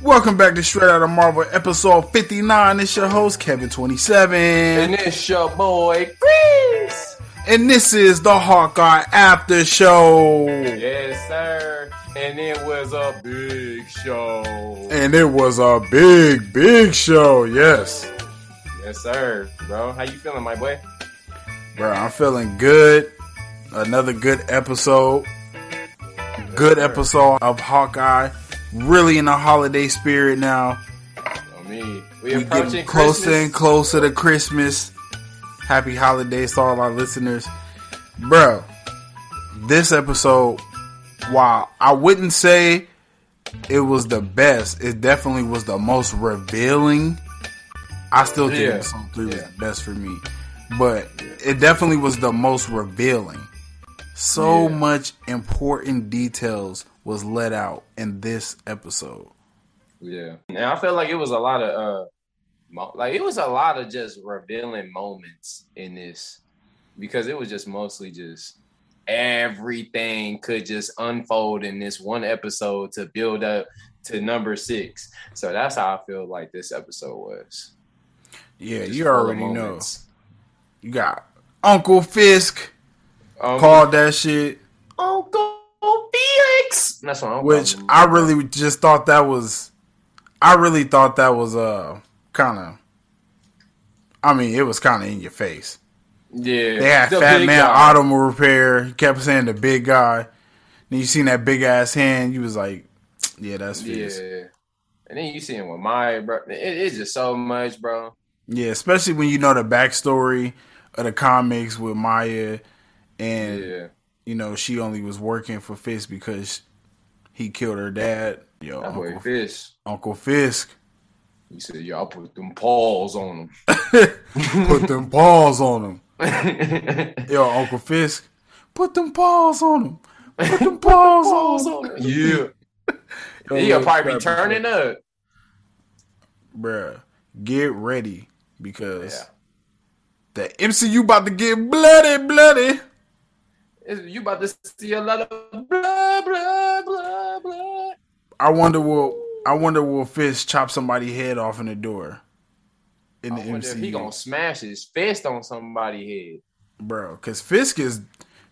Welcome back to Straight Out of Marvel, episode 59. It's your host, Kevin27. And it's your boy, Chris. And this is the Hawkeye After Show. Yes, sir. And it was a big show. And it was a big, big show, yes. Yes, sir. Bro, how you feeling, my boy? Bro, I'm feeling good. Another good episode. Good episode of Hawkeye. Really in the holiday spirit now. I mean, we We closer Christmas. and closer to Christmas. Happy holidays to all our listeners. Bro, this episode, while I wouldn't say it was the best, it definitely was the most revealing. I still think Yeah. episode three was the best for me. But it definitely was the most revealing. So Yeah. much important details was let out in this episode. Yeah. And I felt like it was a lot of uh like it was a lot of just revealing moments in this because it was just mostly just everything could just unfold in this one episode to build up to number 6. So that's how I feel like this episode was. Yeah, Just you already know. You got Uncle Fisk Um, called that shit, Uncle Felix. That's what I'm which calling. I really just thought that was. I really thought that was uh kind of. I mean, it was kind of in your face. yeah. They had the Fat Man guy. Auto Repair. He kept saying the big guy. Then you seen that big ass hand. You was like, yeah, that's Fisk. Yeah. And then you see him with Maya, bro. It, it's just so much, bro. Yeah, especially when you know the backstory of the comics with Maya, and Yeah. You know she only was working for Fisk because he killed her dad. Yo, That boy Uncle, Fish. Uncle Fisk. He said, "Y'all put them paws on him. Put them paws on him. him." Yo, Uncle Fisk. Put them paws on him. Put them paws paws on him. Yeah. Yo, He'll probably be turning up. Bruh, get ready because Yeah. the MCU about to get bloody, bloody. You about to see a lot of blah blah blah blah. I wonder will I wonder will Fisk chop somebody head off in the door in the I wonder if he gonna smash his fist on somebody's head. bro? Because Fisk is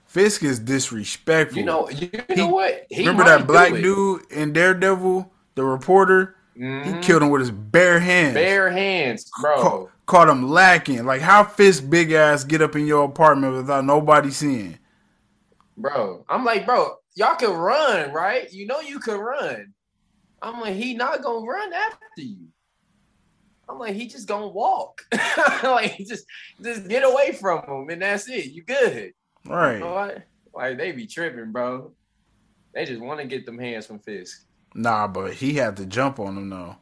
Fisk is disrespectful. You know, you know He- what? He remember that black dude in Daredevil, the reporter? He Mhm. killed him with his bare hands. bare hands, bro. Ca- caught him lacking. Like how Fisk big ass get up in your apartment without nobody seeing? Bro, I'm like, bro, y'all can run, right? You know you can run. I'm like, he not gonna run after you. I'm like, he just gonna walk. like, just just get away from him, and that's it. You good? Right. You know what? Like they be tripping, bro. They just want to get them hands from Fisk. Nah, but he had to jump on him though.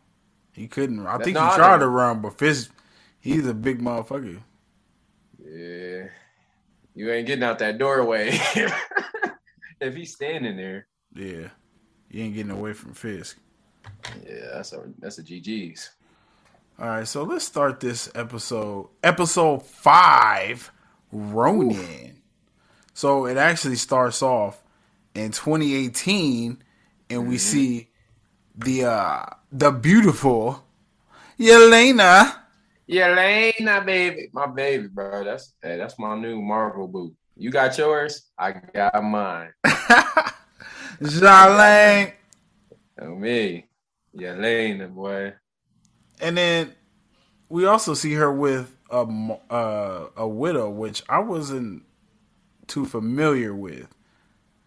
He couldn't. I think No, he tried to run, but Fisk, he's a big motherfucker. Yeah, you ain't getting out that doorway if he's standing there. Yeah, you ain't getting away from Fisk. Yeah, that's a that's a GG's. All right, so let's start this episode. Episode five, Ronin. So it actually starts off in 2018, and we see the uh the beautiful Yelena. Yelena, baby, my baby, bro. That's hey, that's my new Marvel boo. You got yours, I got mine. Jalane. Oh me, Yelena, boy. And then we also see her with a uh, a widow, which I wasn't too familiar with.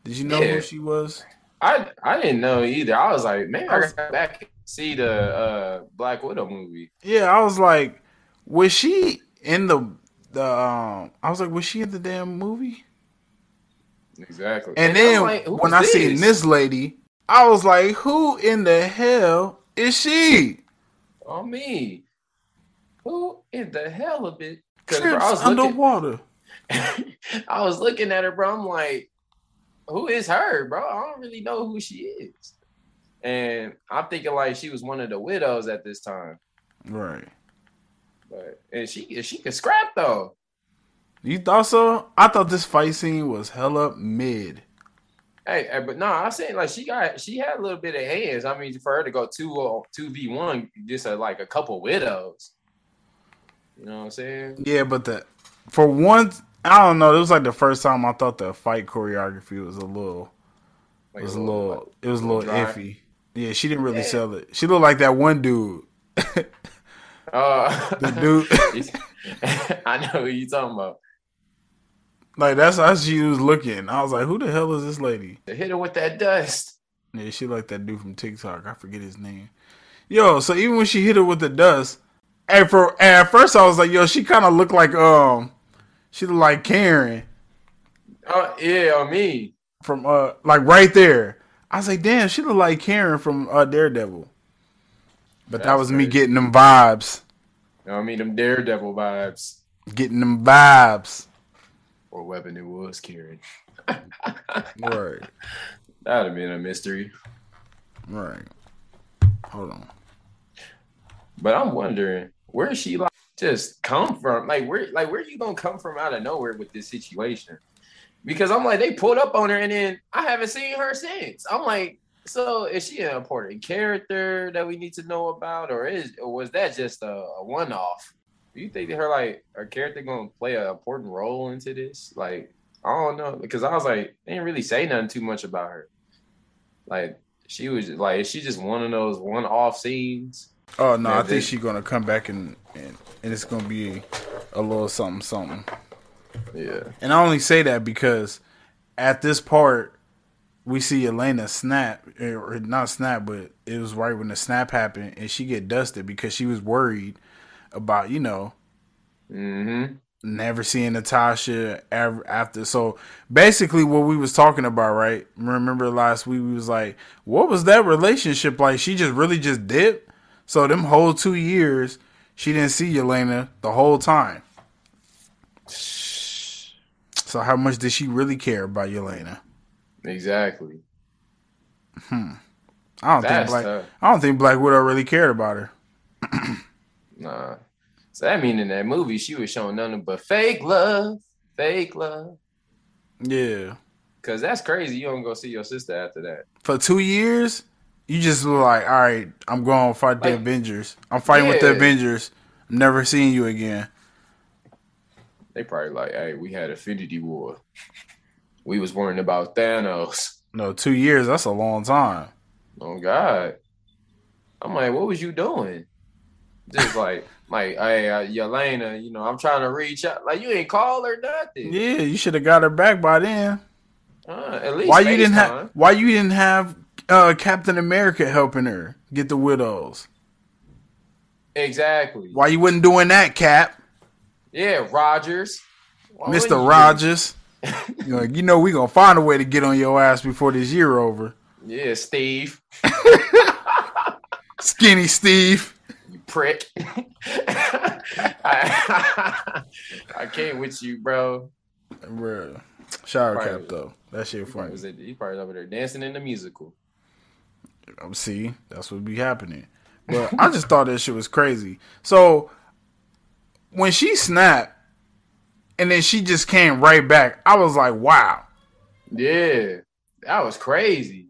Did you know Yeah. who she was? I I didn't know either. I was like, man, I I got back see the uh Black Widow movie. Yeah, I was like, was she in the the um, I was like, was she in the damn movie? Exactly. And, then like, when I seen this lady, I was like, who in the hell is she? Oh me. Who in the hell of it? Because I was underwater. Looking, I was looking at her, bro. I'm like, who is her, bro? I don't really know who she is. And I'm thinking like she was one of the widows at this time. Right. But and she she could scrap though. You thought so? I thought this fight scene was hella mid. Hey, hey but no, nah, I saying like she got she had a little bit of hands. I mean, for her to go two two v one, just a, like a couple widows. You know what I'm saying? Yeah, but the for once, I don't know. It was like the first time I thought the fight choreography was a little, like was a little, like, it was a little, little iffy. Yeah, she didn't really yeah. sell it. She looked like that one dude. uh, the dude. I know who you talking about. Like that's how she was looking. I was like, "Who the hell is this lady?" They hit her with that dust. Yeah, she like that dude from TikTok. I forget his name. Yo, so even when she hit her with the dust, and for at first I was like, "Yo, she kind of looked like um, she looked like Karen." Oh yeah, on me from uh, like right there. I was like, "Damn, she looked like Karen from uh, Daredevil." But That's that was crazy. me getting them vibes. I mean, them Daredevil vibes. Getting them vibes or weapon it was carrying. right. That'd have been a mystery. Right. Hold on. But I'm wondering where she like just come from. Like where like where you gonna come from out of nowhere with this situation? Because I'm like, they pulled up on her and then I haven't seen her since. I'm like, so is she an important character that we need to know about, or is or was that just a, a one off? do you think her like her character gonna play an important role into this? Like, I don't know because I was like, they didn't really say nothing too much about her. Like, she was like, is she just one of those one-off scenes? Oh no, I think she's gonna come back and, and and it's gonna be a little something something. Yeah. And I only say that because at this part we see Elena snap or not snap, but it was right when the snap happened and she get dusted because she was worried about you know mm-hmm. never seeing Natasha ever after. So basically, what we was talking about, right? Remember last week we was like, what was that relationship like? She just really just dipped. So them whole two years, she didn't see Elena the whole time. So how much did she really care about Yelena? Exactly. Hmm. I don't That's think Black. Tough. I don't think Black Widow really cared about her. Nah. So that mean in that movie she was showing nothing but fake love, fake love. Yeah. Cause that's crazy. You don't go see your sister after that. For two years, you just look like, all right, I'm going to fight like, the Avengers. I'm fighting yeah. with the Avengers. I'm never seeing you again. They probably like, hey, we had Infinity War. We was worrying about Thanos. No, two years, that's a long time. Oh God. I'm like, what was you doing? Just like, like, hey, uh, Yelena, you know, I'm trying to reach out. Like, you ain't call her nothing. Yeah, you should have got her back by then. Uh, at least why you didn't have? Why you didn't have uh, Captain America helping her get the widows? Exactly. Why you wasn't doing that, Cap? Yeah, Rogers. Mister Rogers. You, know, you know we gonna find a way to get on your ass before this year over. Yeah, Steve. Skinny Steve You prick. I, I can't with you, bro. Bro, shower probably, cap though. That shit funny. Was it, he probably over there dancing in the musical. Um, see, that's what be happening. But I just thought that shit was crazy. So when she snapped, and then she just came right back, I was like, wow. Yeah, that was crazy.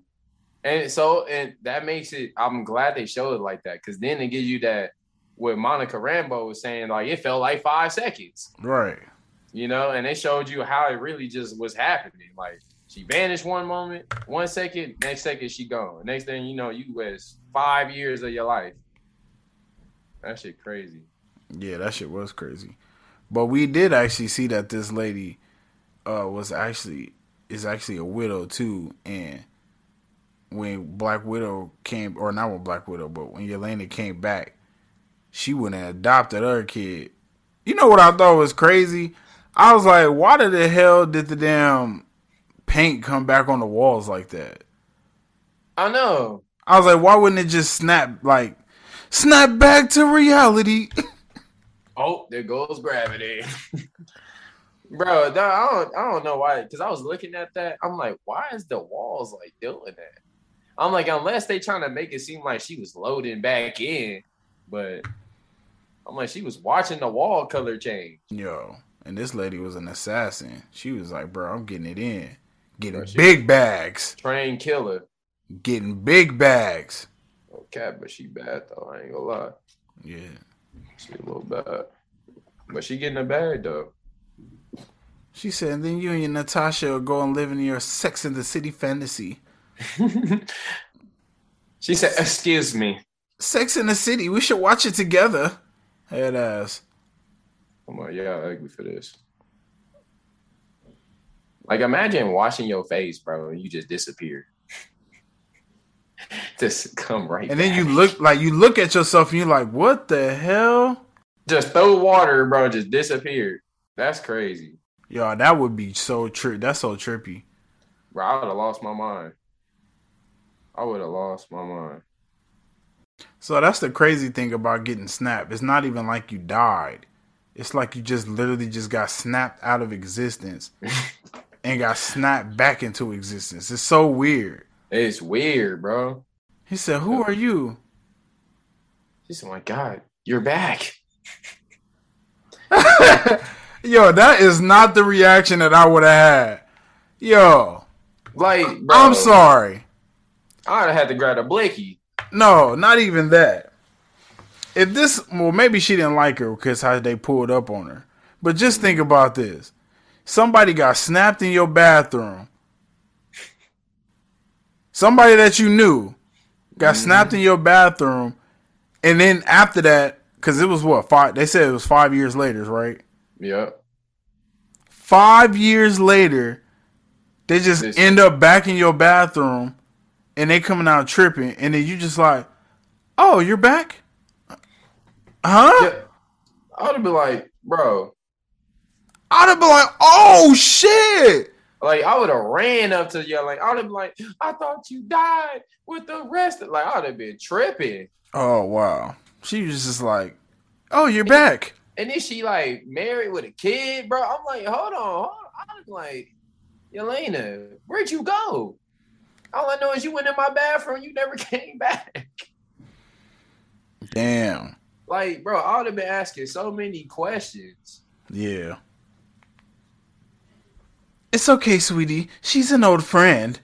And so, and that makes it. I'm glad they showed it like that because then it gives you that what Monica Rambeau was saying. Like it felt like five seconds, right? You know, and they showed you how it really just was happening. Like she vanished one moment, one second, next second she gone. Next thing you know, you was five years of your life. That shit crazy. Yeah, that shit was crazy. But we did actually see that this lady uh, was actually is actually a widow too, and when Black Widow came, or not when Black Widow, but when Yelena came back, she went and adopted her kid. You know what I thought was crazy? I was like, why the hell did the damn paint come back on the walls like that? I know. I was like, why wouldn't it just snap like snap back to reality? Oh, there goes gravity. Bro, that, I don't I don't know why. Cause I was looking at that. I'm like, why is the walls like doing that? I'm like, unless they trying to make it seem like she was loading back in, but I'm like, she was watching the wall color change. Yo, and this lady was an assassin. She was like, bro, I'm getting it in. Getting Bro, big bags. Train killer. Getting big bags. Okay, but she bad though. I ain't gonna lie. Yeah. She a little bad. But she getting a bag though. She said, and then you and your Natasha will go and live in your Sex in the City fantasy. she said, excuse me. Sex in the City, we should watch it together. Head ass. I'm like, yeah, I agree for this. Like, imagine washing your face, bro, and you just disappear. just come right. And then you look like you look at yourself and you're like, what the hell? just throw water, bro, just disappeared. That's crazy, Yo, that would be so tri That's so trippy. bro. I would have lost my mind. I would have lost my mind. So that's the crazy thing about getting snapped. It's not even like you died. It's like you just literally just got snapped out of existence and got snapped back into existence. It's so weird. It's weird, bro. He said, Who are you? He said, oh My God, you're back. Yo, that is not the reaction that I would have had. Yo, Like, bro, I'm sorry. I'd have had to grab a blicky. No, not even that. If this, well, maybe she didn't like her because how they pulled up on her. But just think about this: somebody got snapped in your bathroom. Somebody that you knew got mm-hmm. snapped in your bathroom, and then after that, because it was what five? They said it was five years later, right? Yep. Five years later, they just This- end up back in your bathroom, and they coming out tripping, and then you just like, "Oh, you're back." Huh? Yeah. I would have been like, bro, I'd have been like, "Oh shit!" Like I would have ran up to you, like I would have been like, I thought you died with the rest of like I would have been tripping. Oh wow. She was just like, "Oh, you're back." And then she like married with a kid, bro. I'm like, hold on, hold on. I'm like, Yelena, where'd you go? All I know is you went in my bathroom, you never came back. Damn. Like, bro, I would have been asking so many questions. Yeah. It's okay, sweetie. She's an old friend.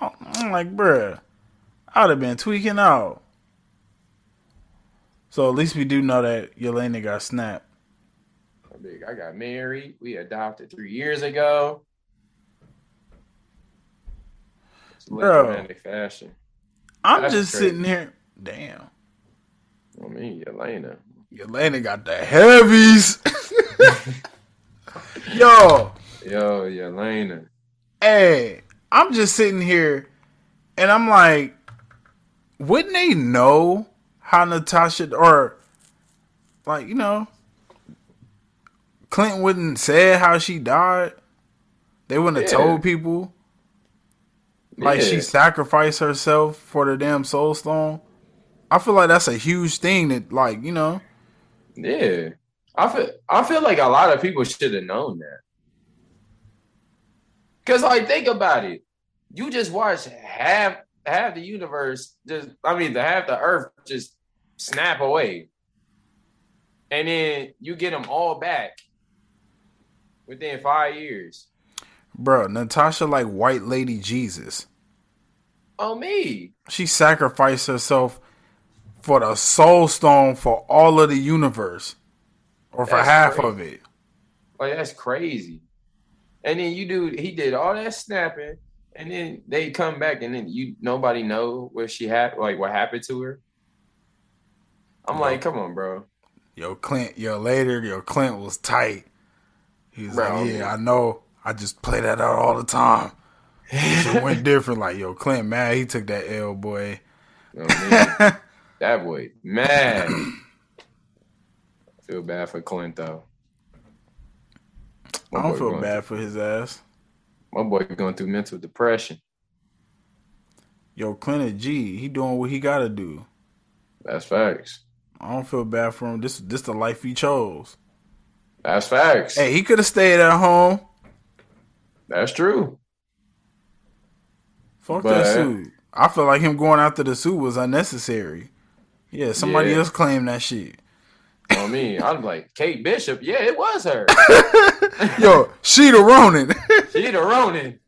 Oh, I'm like, bruh, I'd have been tweaking out. So at least we do know that Yelena got snapped. Oh, I I got married. We adopted three years ago. It's Bro. fashion. I'm That's just crazy. sitting here. Damn. I mean, Elena. Yelena got the heavies. Yo, Yo, Yelena. hey, I'm just sitting here and I'm like, wouldn't they know how Natasha or like, you know, Clinton wouldn't say how she died? They wouldn't have told people. Like she sacrificed herself for the damn soul stone. I feel like that's a huge thing that like, you know, Yeah. I feel I feel like a lot of people should have known that. Cause like think about it. You just watch half half the universe just I mean the half the earth just snap away. And then you get them all back within five years. bro, Natasha like white lady Jesus. Oh me. She sacrificed herself for the soul stone for all of the universe. Or for That's half crazy. of it. Like that's crazy. And then you do he did all that snapping and then they come back and then you nobody know what she had like what happened to her. I'm No. like, come on, bro. Yo, Clint, yo, later, yo, Clint was tight. He was Bro. like, Yeah, I know. I just play that out all the time. It went different. Like, yo, Clint, man, he took that L, boy. You know what I mean? that boy, man. Feel bad for Clint though. I don't feel bad for his ass. My boy going through mental depression. Yo, Clint G, he doing what he gotta do. That's facts. I don't feel bad for him. This this the life he chose. That's facts. Hey, he could have stayed at home. That's true. Fuck But- that suit. I feel like him going after the suit was unnecessary. Yeah, somebody Yeah. else claimed that shit. On me, I'm like Kate Bishop. Yeah, it was her. Yo, she the Ronin. She the Ronin.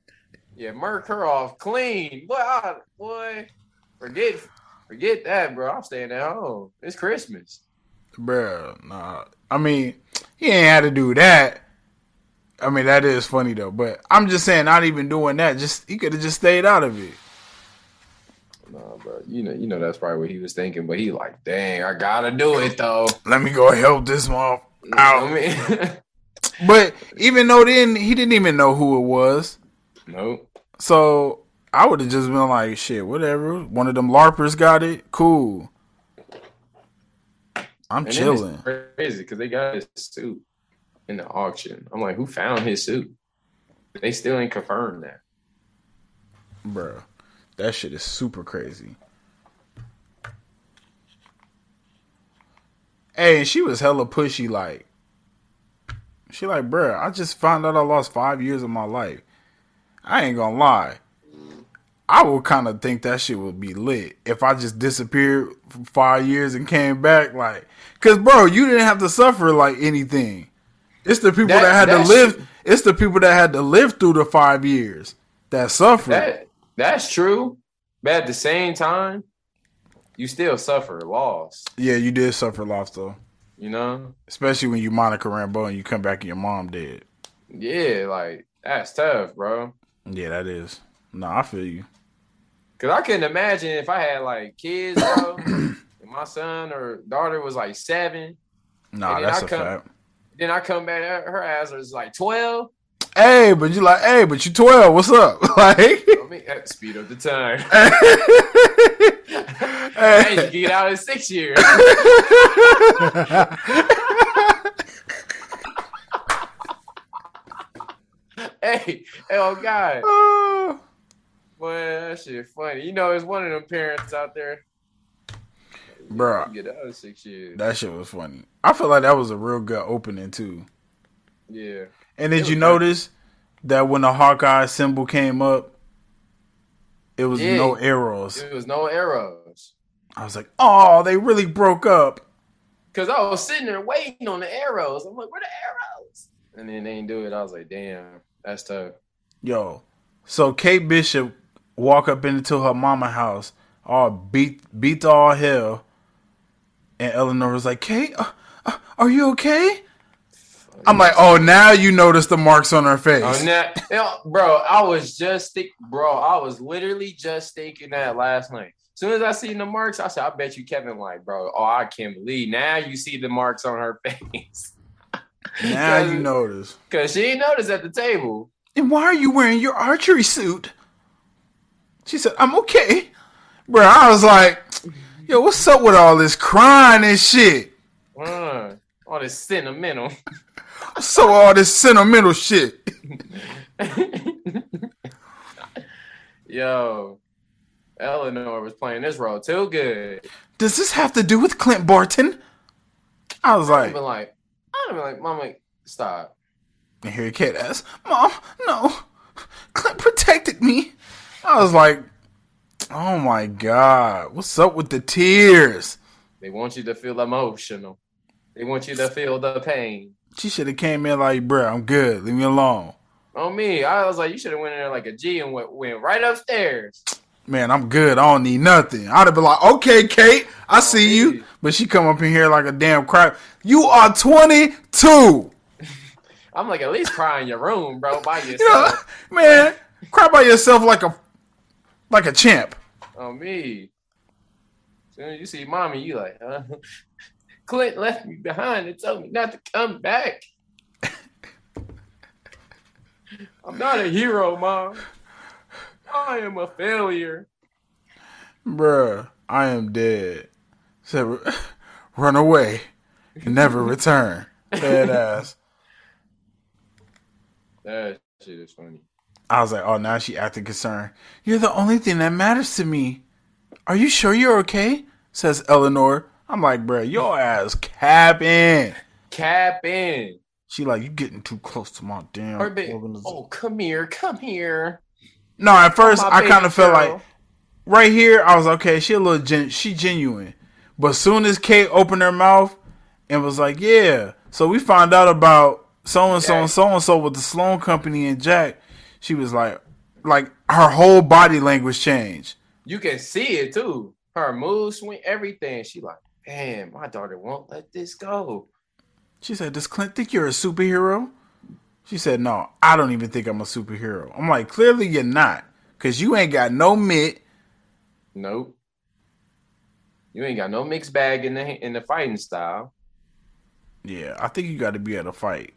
Yeah, murk her off clean. Boy, I, boy, forget, forget that, bro. I'm staying at home. It's Christmas. Bruh, nah. I mean, he ain't had to do that. I mean, that is funny though. But I'm just saying, not even doing that. Just he could have just stayed out of it. No, bro. You know, you know that's probably what he was thinking. But he like, dang, I gotta do it though. Let me go help this mom out. I mean, But even though then he didn't even know who it was, nope. so I would have just been like, shit, whatever. One of them larpers got it. Cool. I'm And chilling. it's crazy because they got his suit in the auction. I'm like, who found his suit? They still ain't confirmed that. Bruh, that shit is super crazy. Hey, and she was hella pushy, like, she like, bruh, I just found out I lost five years of my life. I ain't gonna lie. I would kind of think that shit would be lit if I just disappeared for five years and came back, like, cause bro, you didn't have to suffer like anything. It's the people that, That- had to live. shit- It's the people that had to live through the five years that suffered. That that's true. But at the same time, you still suffer loss. Yeah, you did suffer loss though. You know? Especially when you Monica Rambeau and you come back and your mom dead. Yeah, like that's tough, bro. Yeah, that is. No, I feel you. Cause I couldn't imagine if I had like kids, bro. and my son or daughter was like seven. Nah, that's I a come- fact. Then I come back, her her ass was like twelve. Hey, but you like, hey, but you twelve. What's up? Like, I mean, uh, speed up the time. I hey, you get out in six years. hey, oh god, Uh, boy, that shit funny. You know, it's one of them parents out there. Bro, get out in six years. that shit was funny. I feel like that was a real good opening too. yeah, And did you good. notice that when the Hawkeye symbol came up, it was Yeah. no arrows. it was no arrows. I was like, oh, they really broke up. Cause I was sitting there waiting on the arrows. I'm like, where the arrows? And then they didn't do it. I was like, damn, that's tough. Yo, so Kate Bishop walk up into her mama house, all beat beat to all hell, and Eleanor was like, "Kate, uh, uh, are you okay?" I'm like, "Oh, now you notice the marks on her face." Oh, now, you know, bro, I was just think, bro, I was literally just thinking that last night. As soon as I seen the marks, I said, I bet you Kevin like, bro, oh, I can't believe now you see the marks on her face. now you notice. Cause she ain't noticed at the table. And why are you wearing your archery suit? She said, "I'm okay." Bro, I was like, "Yo, what's up with all this crying and shit?" Uh, all this sentimental. So all this sentimental shit. Yo, Eleanor was playing this role too good. Does this have to do with Clint Barton? I was like, I'd like, been like, I'd been like, Mama, stop. And here Kate asks, Mom, no. Clint protected me. I was like, oh my God. What's up with the tears? They want you to feel emotional. They want you to feel the pain. She should have came in like, bruh, I'm good. Leave me alone. On me, I was like, you should have went in there like a G and went, went right upstairs. Man, I'm good. I don't need nothing. I'd have been like, okay, Kate, I see you. But she come up in here like a damn crap. You are 22. I'm like, at least cry in your room, bro, by You know, yourself. man, cry by yourself like a like a champ. On me. Soon as you see mommy, you like, huh? Clint left me behind and told me not to come back. I'm not a hero, mom. I am a failure. Bruh, I am dead. Said, run away. and never return. Dead ass. That shit is funny. I was like, oh, now she acting concerned. You're the only thing that matters to me. Are you sure you're okay? Says Eleanor. I'm like, bruh, your ass capping. Cap in. She like, you getting too close to my damn. Organization." oh, come here, come here. No, at first I kind of felt like right here I was okay. She a little gen- she genuine, but soon as Kate opened her mouth and was like, "Yeah," so we found out about so and so and so and so with the Sloan Company and Jack. She was like, like her whole body language changed. You can see it too. Her mood swing, everything. She like, man, my daughter won't let this go. She said, "Does Clint think you're a superhero?" She said, "No, I don't even think I'm a superhero." I'm like, "Clearly you're not, cause you ain't got no mitt." Nope. You ain't got no mixed bag in the in the fighting style. Yeah, I think you got to be at a fight,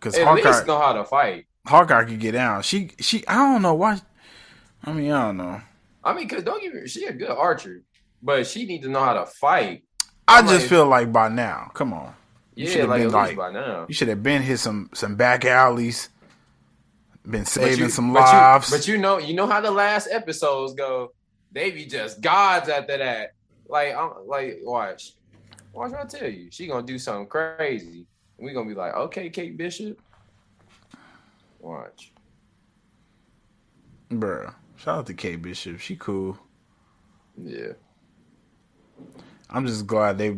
cause At Hawkeye. least know how to fight. Hawkeye could get down. She she I don't know why. I mean I don't know. I mean, cause don't get me, she a good archer, but she need to know how to fight. I I'm just like- feel like by now, come on, You Yeah, like been like- by now. you should have been hit some some back alleys, been saving you- some but you- lives. But you know, you know how the last episodes go. They be just gods after that. Like, I'm like, watch, watch. what I tell you, she gonna do something crazy. We gonna be like, okay, Kate Bishop. Watch. Bruh, shout out to Kate Bishop. She cool. Yeah. I'm just glad they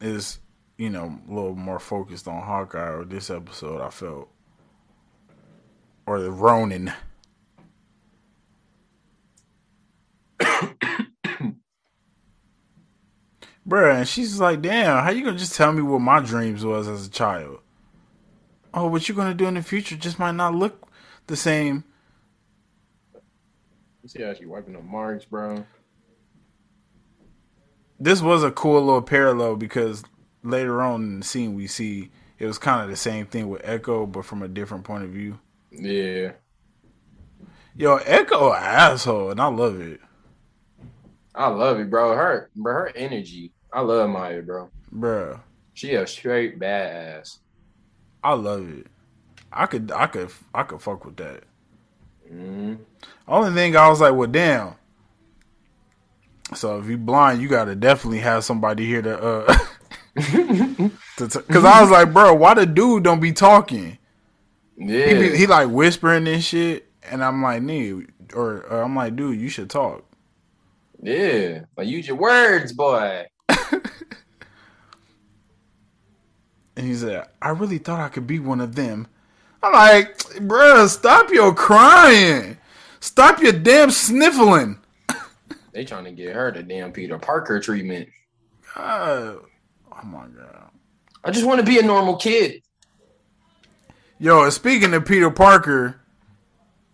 is you know a little more focused on Hawkeye or this episode. I felt or the Ronin. Bruh, and she's like, damn, how you gonna just tell me what my dreams was as a child? Oh, what you gonna do in the future just might not look the same. You see how she wiping the marks, bro? This was a cool little parallel because later on in the scene we see it was kind of the same thing with Echo, but from a different point of view. Yeah. Yo, Echo asshole, and I love it, I love it, bro. Her, bro, her energy. I love Maya, bro. bruh. She a straight badass. I love it. I could, I could, I could fuck with that. hmm Only thing I was like, well, damn. So if you blind, you gotta definitely have somebody here to, uh, to t- cause I was like, bro, why the dude don't be talking? Yeah. He, be, he like whispering and shit, and I'm like, nigga, or, or I'm like, dude, you should talk. yeah. Like use your words, boy. And he said, I really thought I could be one of them. I'm like, bruh, stop your crying. Stop your damn sniffling. They trying to get her the damn Peter Parker treatment. God. Oh my God. I just want to be a normal kid. Yo, speaking of Peter Parker,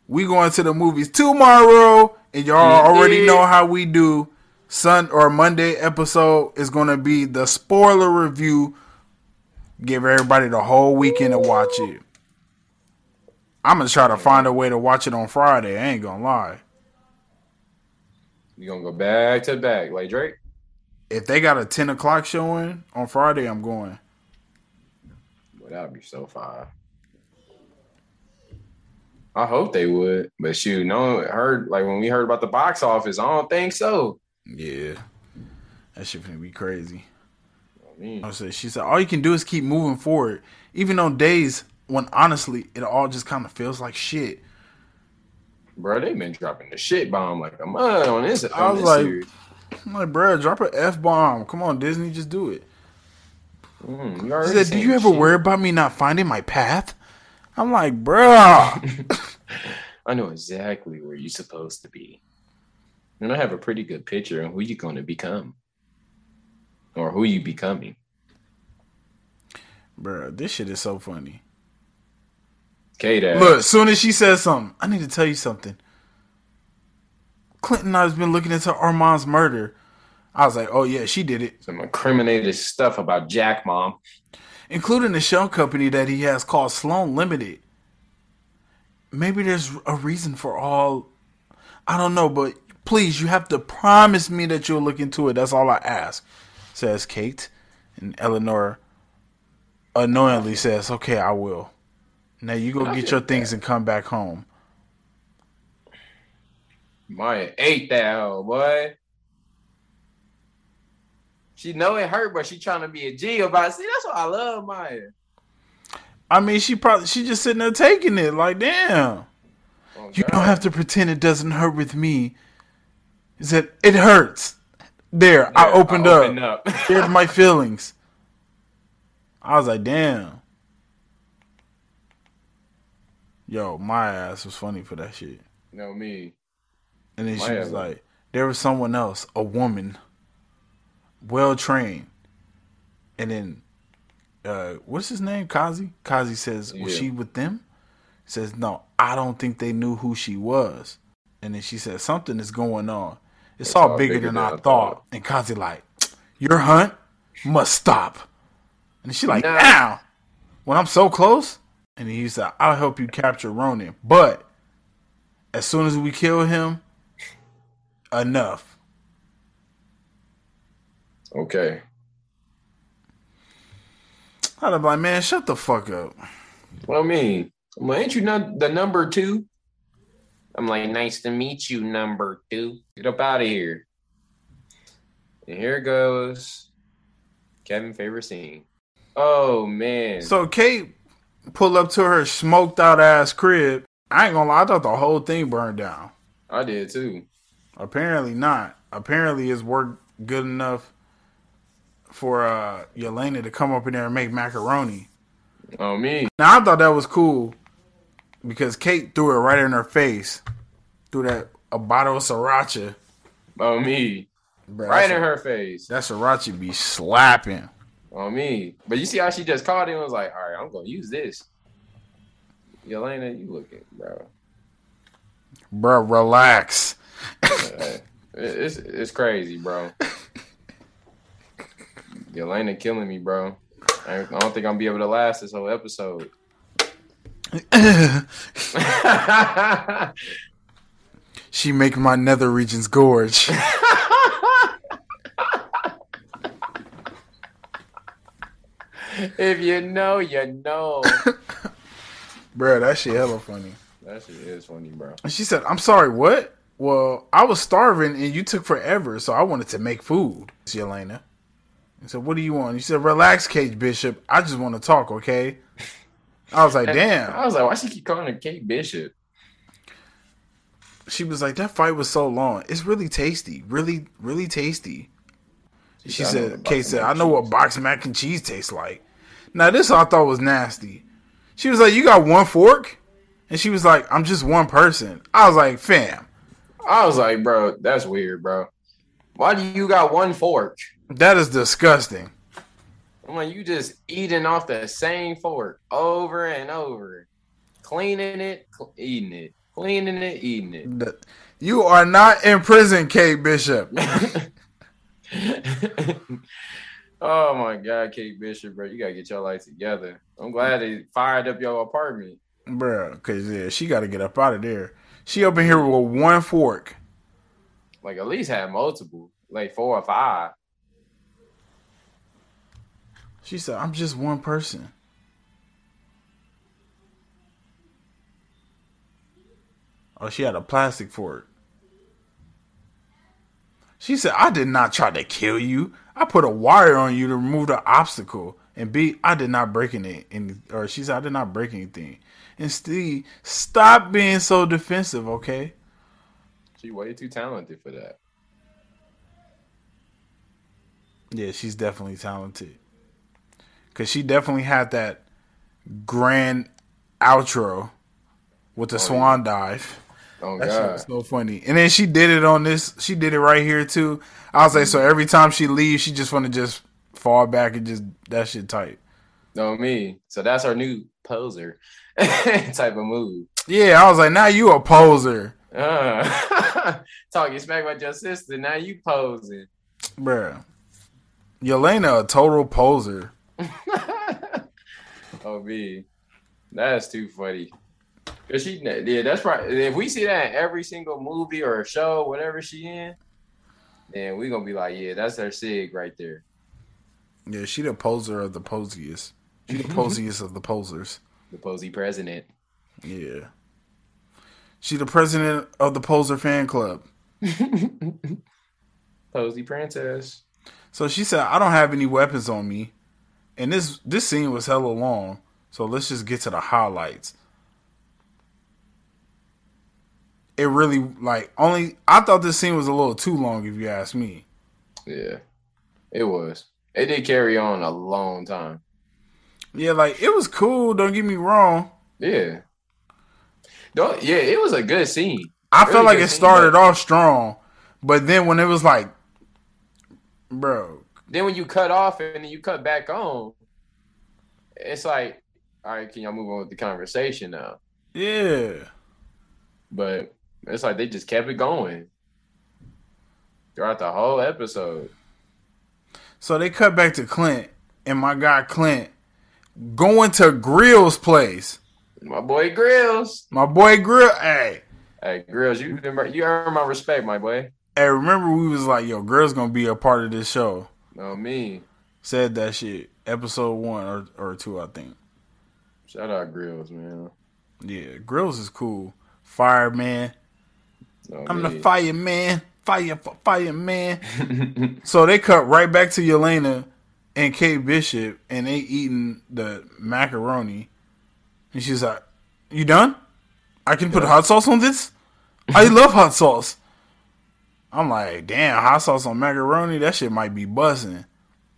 we going to the movies tomorrow, and y'all already know how we do. Sun or Monday episode is going to be the spoiler review. Give everybody the whole weekend to watch it. I'm gonna try to find a way to watch it on Friday. I ain't gonna lie. You gonna go back to back like Drake? If they got a 10 o'clock showing on Friday, I'm going. Well, that'd be so fire. I hope they would, but shoot, no, heard like when we heard about the box office, I don't think so. Yeah, that shit gonna be crazy. I mean, I said, she said, all you can do is keep moving forward, even on days when honestly it all just kind of feels like shit. Bro, they've been dropping the shit bomb like a mud on this. I was this like, series. I'm like, bruh, drop an f bomb. Come on, Disney, just do it. Mm, said, do you ever shit. worry about me not finding my path? I'm like, bro, I know exactly where you're supposed to be. And I have a pretty good picture of who you're going to become or who you becoming. Bro, this shit is so funny. Kate ass. Look, as soon as she says something, I need to tell you something. Clinton has been looking into Armand's murder. I was like, oh yeah, she did it. some incriminated stuff about Jack Mom. including the shell company that he has called Sloan Limited. Maybe there's a reason for all. I don't know, but please, you have to promise me that you'll look into it. That's all I ask, says Kate. And Eleanor annoyingly says, "Okay, I will." Now you go I get your things and come back home. Maya ate that hoe, boy. She know it hurt, but she trying to be a G about it. See, that's what I love, Maya. I mean, she probably she just sitting there taking it like, damn. Oh, You don't have to pretend it doesn't hurt with me. He said, It hurts. There, I opened opened up. up. Here's my feelings. I was like, damn. Yo, my ass was funny for that shit. know me. And then she was ass. like, there was someone else, a woman, well trained. And then, uh, what's his name? Kazi? Kazi says, was Yeah. she with them? He says, no, I don't think they knew who she was. And then she said, something is going on. It's, all, bigger, than, I thought. And Kazi like, your hunt must stop. And she like, Nah. now, when I'm so close. And he said, I'll help you capture Ronin. But as soon as we kill him, enough. Okay. I'd be like, man, shut the fuck up. What I mean, I'm like, ain't you not the number two? I'm like, nice to meet you, number two. Get up out of here. And here goes Kevin favorite scene. Oh man. So Kate pulled up to her smoked out ass crib. I ain't gonna lie, I thought the whole thing burned down. I did too. Apparently not. Apparently it's worked good enough for uh Yelena to come up in there and make macaroni. Oh me. Now I thought that was cool because Kate threw it right in her face. Threw that a bottle of sriracha. Oh me. Bruh, Right in her face. That sriracha be slapping. On me. But you see how she just called him and was like, all right, I'm gonna use this. Yelena, you looking, bro. Bro, relax. It's it's crazy, bro. Yelena killing me, bro. I I don't think I'm gonna be able to last this whole episode. she make my nether regions gorge. if you know, you know. Bruh, that shit hella funny. That shit is funny, bro. And she said, I'm sorry, what? Well, I was starving and you took forever, so I wanted to make food. It's Yelena. I said, What do you want? You said, Relax, Kate Bishop. I just want to talk, okay? I was like, Damn. I was like, why she keep calling her Kate Bishop? She was like, That fight was so long. It's really tasty. Really, really tasty. She said, "I said, box Kate said, I know what cheese." box mac and cheese tastes like. Now, this I thought was nasty. She was like, You got one fork? And she was like, I'm just one person. I was like, Fam, I was like, bro, that's weird, bro. Why do you got one fork? that is disgusting. I'm like, you just eating off the same fork over and over, cleaning it, cl- eating it, cleaning it, eating it. You are not in prison, Kate Bishop. oh my God, Kate Bishop, bro, you gotta get your life together. I'm glad they fired up your apartment. bro. cause yeah, she gotta get up out of there. She up in here with one fork. Like at least had multiple, like four or five. She said, I'm just one person. Oh, she had a plastic fork. She said, I did not try to kill you. I put a wire on you to remove the obstacle. And B, I did not break any, any or she said, I did not break anything. And Steve, stop being so defensive, okay? She way too talented for that. Yeah, she's definitely talented. Cause she definitely had that grand outro with the Oh, swan dive. Oh That God. so funny. And then she did it on this. She did it right here too. I was like, so every time she leaves, she just want to just fall back and just that shit tight. No me. So that's our new poser type of move. Yeah, I was like, now you a poser, Uh, talking smack about your sister. Now you posing. bruh. Yelena a total poser. oh me. That's too funny. Cause she, yeah, that's right. If we see that in every single movie or show, whatever she in, then we gonna be like, yeah, that's her sig right there. Yeah, she the poser of the posiest. She the posiest of the posers. The posy president. Yeah. She the president of the poser fan club. Posy princess. So she said, I don't have any weapons on me. And this this scene was hella long. So let's just get to the highlights. It really like only I thought this scene was a little too long if you ask me. Yeah. It was. It did carry on a long time. Yeah, like it was cool, don't get me wrong. Yeah. Don't yeah, it was a good scene. I Really felt like it scene, started but off strong, but then when it was like bro, Then when you cut off and then you cut back on, it's like, all right, can y'all move on with the conversation now? yeah. But it's like they just kept it going throughout the whole episode. So they cut back to Clint and my guy Clint going to Grill's place. My boy Grills. My boy Grill, hey, Hey, Grills, you you earn my respect, my boy. hey, remember we was like, yo, Grill's gonna be a part of this show. No me. Said that shit, episode one or, or two, I think. Shout out Grills, man. Yeah, Grills is cool. Fireman, No I'm the me. fireman, fire, fireman. So they cut right back to Yelena and Kate Bishop, and they eating the macaroni. And she's like, "You done? I can put hot sauce on this. I love hot sauce." I'm like, "Damn, hot sauce on macaroni? That shit might be buzzing."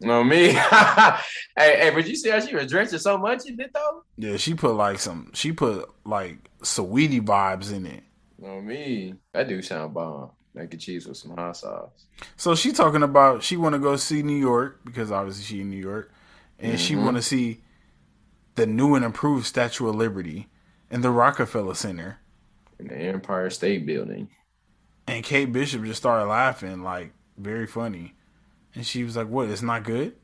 No me. hey, hey, but you see how she was drenching so much in it though? Yeah, she put like some, she put like sweetie vibes in it. No me. That do sound bomb. Mac and cheese with some hot sauce. So she talking about she want to go see New York because obviously she in New York, and she mm-hmm. want to see the new and improved Statue of Liberty and the Rockefeller Center. and the Empire State Building. And Kate Bishop just started laughing, like very funny, and she was like, "What? It's not good?"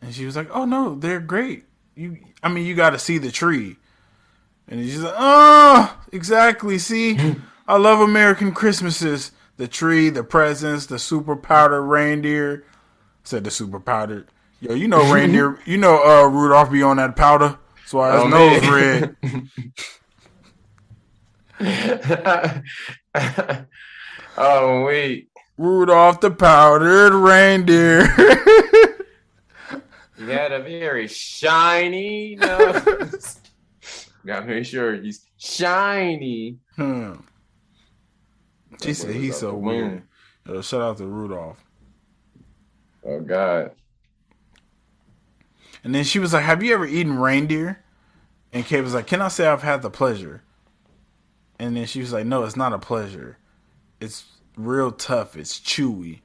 And she was like, "Oh no, they're great. You, I mean, you got to see the tree." And he's like, "Oh, exactly. See, I love American Christmases. The tree, the presents, the super powdered reindeer." Said the super powdered. Yo, you know reindeer. you know uh, Rudolph be on that powder. That's why his Oh, nose man. red. oh wait. Rudolph the powdered reindeer. He had a very shiny nose. Gotta make sure he's shiny. Hmm. She said he's so weird. Yo, shout out to Rudolph. Oh God. And then she was like, "Have you ever eaten reindeer?" And Kate was like, "Can I say I've had the pleasure?" And then she was like, "No, it's not a pleasure. It's real tough. It's chewy.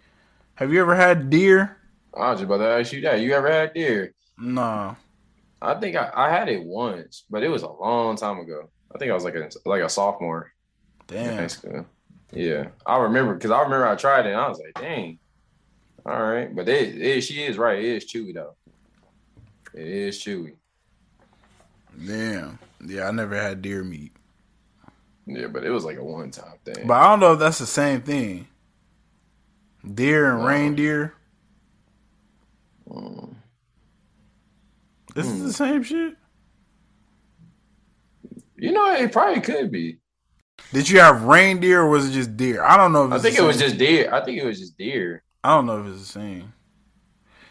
Have you ever had deer?" I was just about to ask you that. You ever had deer? No. I think I, I had it once, but it was a long time ago. I think I was like a like a sophomore in high Damn. school. Yeah, I remember because I remember I tried it and I was like, dang. All right, but it, it she is right. It is chewy though. It is chewy. Damn. Yeah, I never had deer meat. Yeah, but it was like a one time thing. But I don't know if that's the same thing. Deer and Wow. reindeer. Mm. This is Hmm. the same shit. You know, it probably could be. Did you have reindeer or was it just deer? I don't know if I think the it was just deer. I think it was just deer. I don't know if it's the same.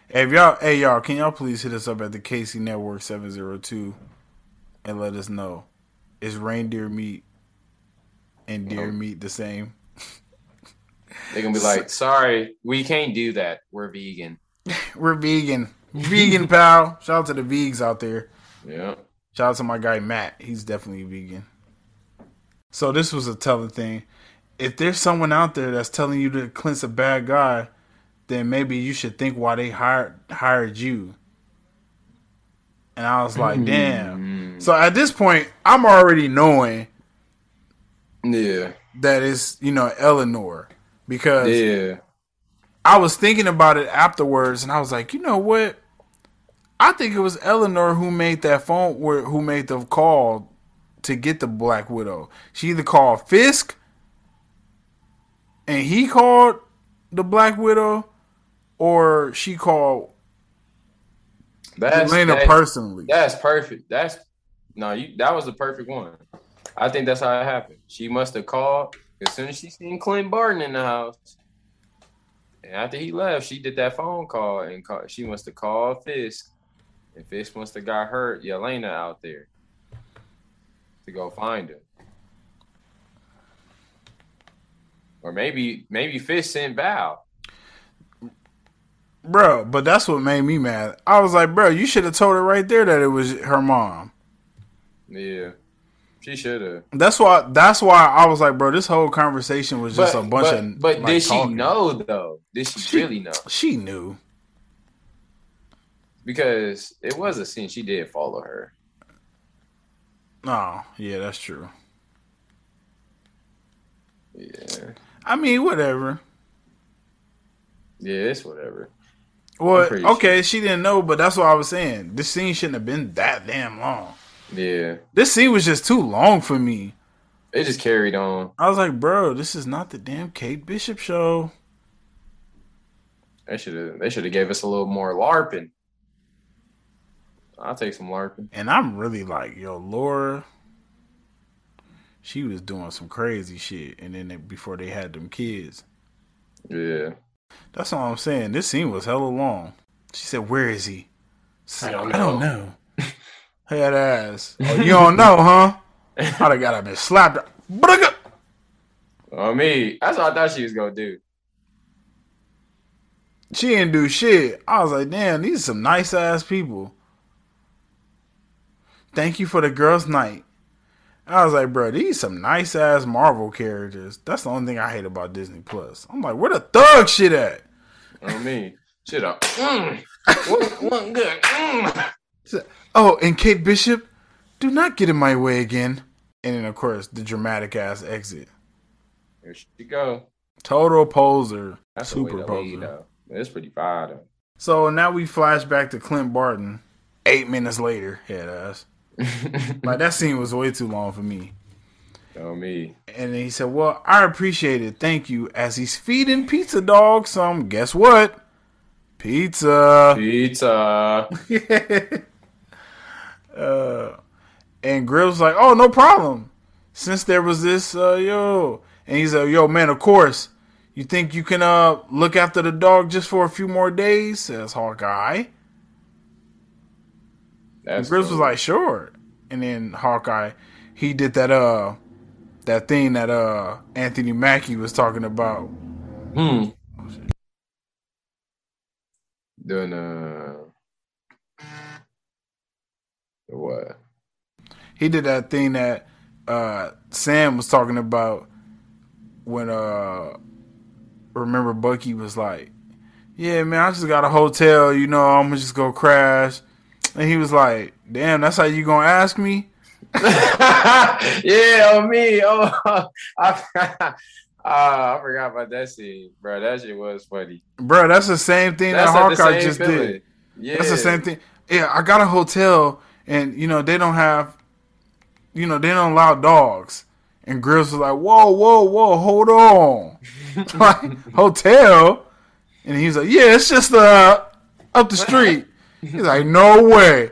Hey, if y'all, hey y'all, can y'all please hit us up at the KC Network seven zero two and let us know is reindeer meat and deer No. meat the same? They're gonna be like, sorry, we can't do that. We're vegan. We're vegan, vegan pal. Shout out to the vegs out there. Yeah. Shout out to my guy Matt. He's definitely vegan. So this was a telling thing. If there's someone out there that's telling you that Clint's a bad guy, then maybe you should think why they hired hired you. And I was like, damn. Mm. So at this point, I'm already knowing Yeah. That is, you know, Eleanor. Because Yeah. I was thinking about it afterwards and I was like, you know what? I think it was Eleanor who made that phone where who made the call to get the Black Widow. She either called Fisk and he called the Black Widow or she called That's Elena that- personally. That's perfect. That's no, you. That was the perfect one. I think that's how it happened. She must have called as soon as she seen Clint Barton in the house. And after he left, she did that phone call and call, she must have called Fisk, and Fisk must have got hurt Yelena out there to go find her. Or maybe maybe Fisk sent Val. bro. But that's what made me mad. I was like, bro, you should have told her right there that it was her mom. Yeah, she should have. That's why. That's why I was like, bro, this whole conversation was just a bunch but, of. But like, did she talking. know though? Did she, She- really know? She knew. Because it was a scene she did follow her. Oh, yeah, that's true. Yeah, I mean, whatever. yeah, it's whatever. Well, okay, she didn't know, but that's what I was saying. This scene shouldn't have been that damn long. Yeah, This scene was just too long for me. it just carried on. I was like, bro, this is not the damn Kate Bishop show. They should have. They should have gave us a little more larping. I'll take some larping. And I'm really like, yo, Laura, she was doing some crazy shit. And then they, before they had them kids, Yeah, that's all I'm saying. This scene was hella long. She said, "Where is he?" I don't I don't know. know. Head ass. Oh, you don't know, huh? I'd have got up and slapped her. Brugga! on me. That's what I thought she was gonna do. She didn't do shit. I was like, damn, these are some nice ass people. Thank you for the girls' night. I was like, bro, these some nice ass Marvel characters. That's the only thing I hate about Disney Plus. I'm like, where the thug shit at? On me. Should have. Mm, wasn't, wasn't good. Mm. Oh, and Kate Bishop, do not get in my way again. And then, of course, the dramatic ass exit. There she go. Total poser. That's super to lead, poser. though. It's pretty fire though. So now we flash back to Clint Barton. Eight minutes later, head ass. Like that scene was way too long for me. on me. And then he said, Well, I appreciate it. Thank you. As he's feeding Pizza Dog some, guess what? Pizza. Pizza. uh, and Grill's like, Oh, no problem. Since there was this, uh, yo. And he's like, Yo, man, of course. You think you can uh look after the dog just for a few more days? Says Hawkeye. That's Grills was like, sure. And then Hawkeye, he did that uh that thing that uh Anthony Mackie was talking about. Hmm. Doing uh what? He did that thing that uh Sam was talking about when uh remember Bucky was like, Yeah, man, I just got a hotel, you know, I'm gonna just go crash. And he was like, Damn, that's how you gonna ask me? yeah, on me. Oh, I, Ah, I forgot about that scene, bro. That shit was funny. Bro, that's the same thing That's that like Hawkeye just feeling. did. Yeah, That's the same thing. Yeah, I got a hotel, and you know they don't have, you know they don't allow dogs. And Grills was like, "Whoa, whoa, whoa, hold on, like hotel." And he's like, "Yeah, it's just uh up the street." He's like, "No way,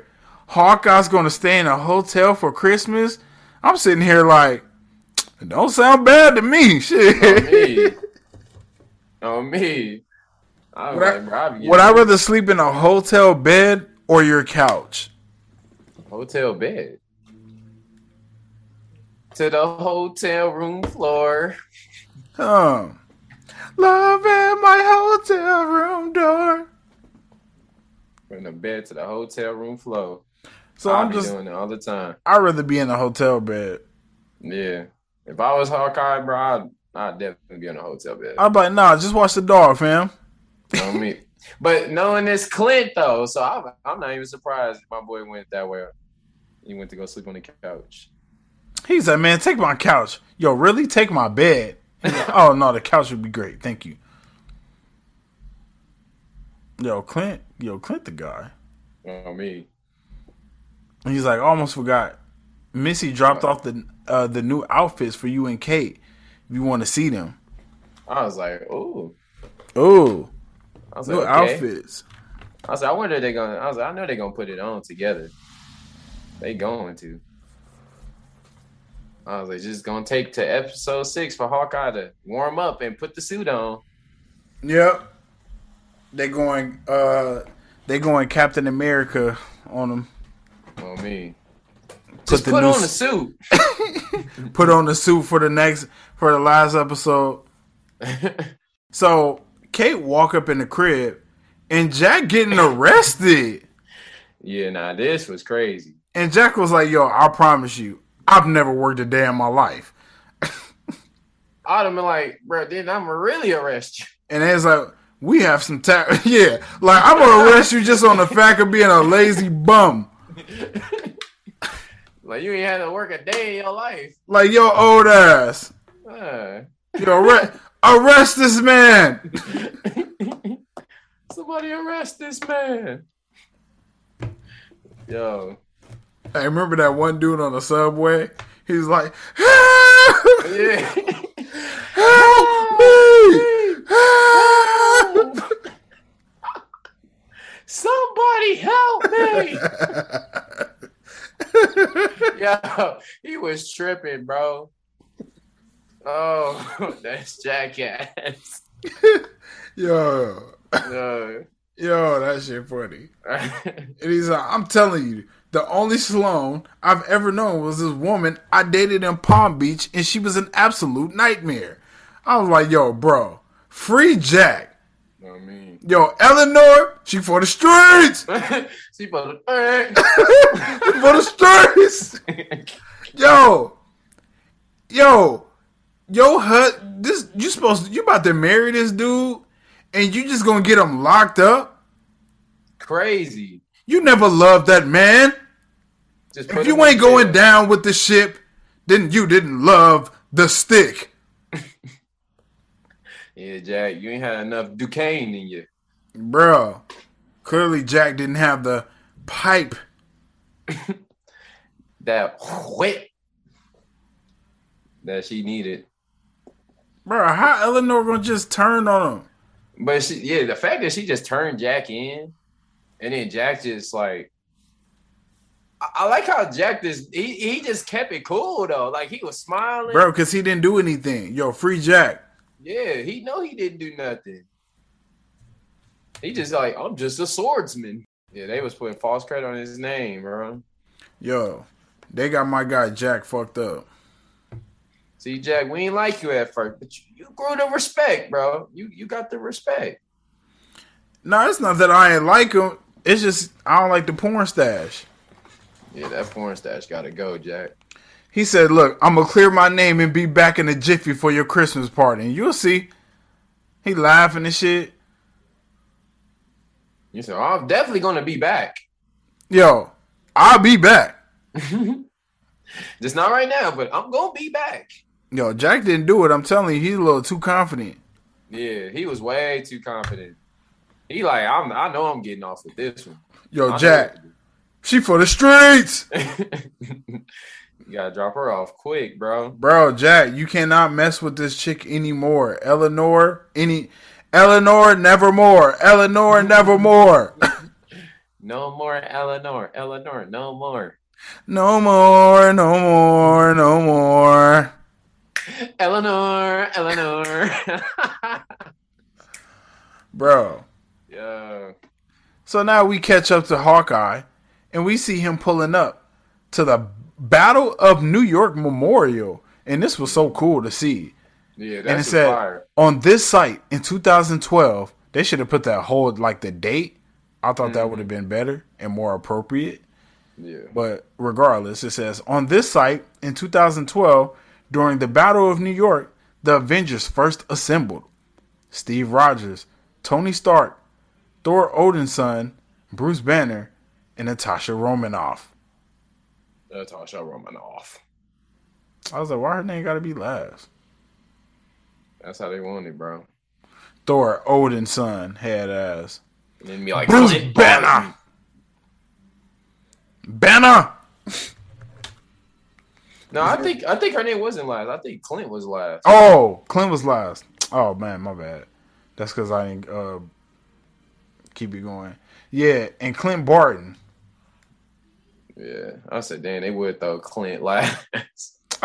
Hawkeye's gonna stay in a hotel for Christmas." I'm sitting here like, it don't sound bad to me. Shit. On me. On me. I'm Would I- like, I Would I rather sleep in a hotel bed or your couch? hotel bed to the hotel room floor? Huh. Love at my hotel room door. From the bed to the hotel room floor. So I I'm be just, doing it all the time. I'd rather be in a hotel bed. Yeah. If I was Hawkeye, bro, I'd, I'd definitely be in a hotel bed. I'd be like, nah, just watch the dog, fam. on me. But knowing it's Clint though, so I'm, I'm not even surprised my boy went that way. He went to go sleep on the couch. He's like, man, take my couch. Yo, really? Take my bed. Like, oh, no, the couch would be great. Thank you. Yo, Clint. Yo, Clint the guy. Oh, me. And he's like, almost forgot. Missy dropped off the uh, the new outfits for you and Kate. If you want to see them. I was like, ooh. Oh, I was new like, okay. outfits. I was like, I wonder they're gonna. I was like, I know they're gonna put it on together. They going to. I was like, just gonna take to episode six for Hawkeye to warm up and put the suit on. Yep. They going uh they going Captain America on them. Oh me. Put Just the put new on s- the suit. Put on the suit for the next for the last episode. So Kate walk up in the crib and Jack getting arrested. yeah, nah, this was crazy. And Jack was like, yo, I promise you, I've never worked a day in my life. I'd have been like, bro, then I'm really arrest you. And it's like, we have some ta Yeah. Like, I'm gonna arrest you just on the fact of being a lazy bum. Like you ain't had to work a day in your life. Like, your old ass. Uh. Yo, arrest, arrest this man. Somebody arrest this man. Yo. I remember that one dude on the subway? He's like, Yeah. Help me, help. Somebody help me. Yo, he was tripping, bro. Oh, that's jackass. yo, Yo. Yo, that shit funny. And he's like, I'm telling you, the only Sloan I've ever known was this woman I dated in Palm Beach, and she was an absolute nightmare. I was like, yo, bro, free Jack. I mean, Yo, Eleanor, she for the streets. see, but for the streets. Yo, yo, yo, hut. This you supposed to, you about to marry this dude, and you just gonna get him locked up? crazy. You never loved that man. Just If you ain't going jail. down with the ship, then you didn't love the stick. Yeah, Jack, you ain't had enough Duquesne in you. Bro, clearly Jack didn't have the pipe. That whip that she needed. Bro, how Eleanor gonna just turn on him? But she, yeah, the fact that she just turned Jack in, and then Jack just like, I, I like how Jack just he he just kept it cool though. Like he was smiling. Bro, cause he didn't do anything. Yo, free Jack. Yeah, he know he didn't do nothing. He just like I'm just a swordsman. Yeah, they was putting false credit on his name, bro. Yo, they got my guy Jack fucked up. See, Jack, we ain't like you at first, but you, you grew the respect, bro. You you got the respect. No, it's not that I ain't like him. It's just I don't like the porn stash. Yeah, that porn stash gotta go, Jack. He said, "Look, I'm gonna clear my name and be back in a jiffy for your Christmas party, and you'll see." He laughing and shit. You said, I'm definitely gonna be back. Yo, I'll be back. Just not right now, but I'm gonna be back. Yo, Jack didn't do it. I'm telling you, he's a little too confident. Yeah, he was way too confident. He like, I'm I know I'm getting off with this one. Yo, I Jack, she for the streets, you gotta drop her off quick, bro. bro. Jack, you cannot mess with this chick anymore. Eleanor, any, Eleanor, nevermore. Eleanor, nevermore. No more Eleanor. Eleanor, no more. no more, no more, no more. Eleanor, Eleanor. Bro. yeah. So now we catch up to Hawkeye and we see him pulling up to the Battle of New York Memorial. And this was so cool to see. Yeah, and it said fire. on this site in 2012, they should have put that whole like the date. I thought that would have mm-hmm. been better and more appropriate. Yeah. But regardless, it says on this site in 2012, during the Battle of New York, the Avengers first assembled. Steve Rogers, Tony Stark, Thor Odinson, Bruce Banner, and Natasha Romanoff. Natasha Romanoff. I was like, why her name got to be last? That's how they want it, bro. Thor Odinson had ass. And then be like Bruce Banner. Banner. No, I think I think her name wasn't last. I think Clint was last. Oh, Clint was last. Oh man, my bad. That's because I didn't uh, keep it going. Yeah, and Clint Barton. Yeah, I said, damn, they would throw Clint last.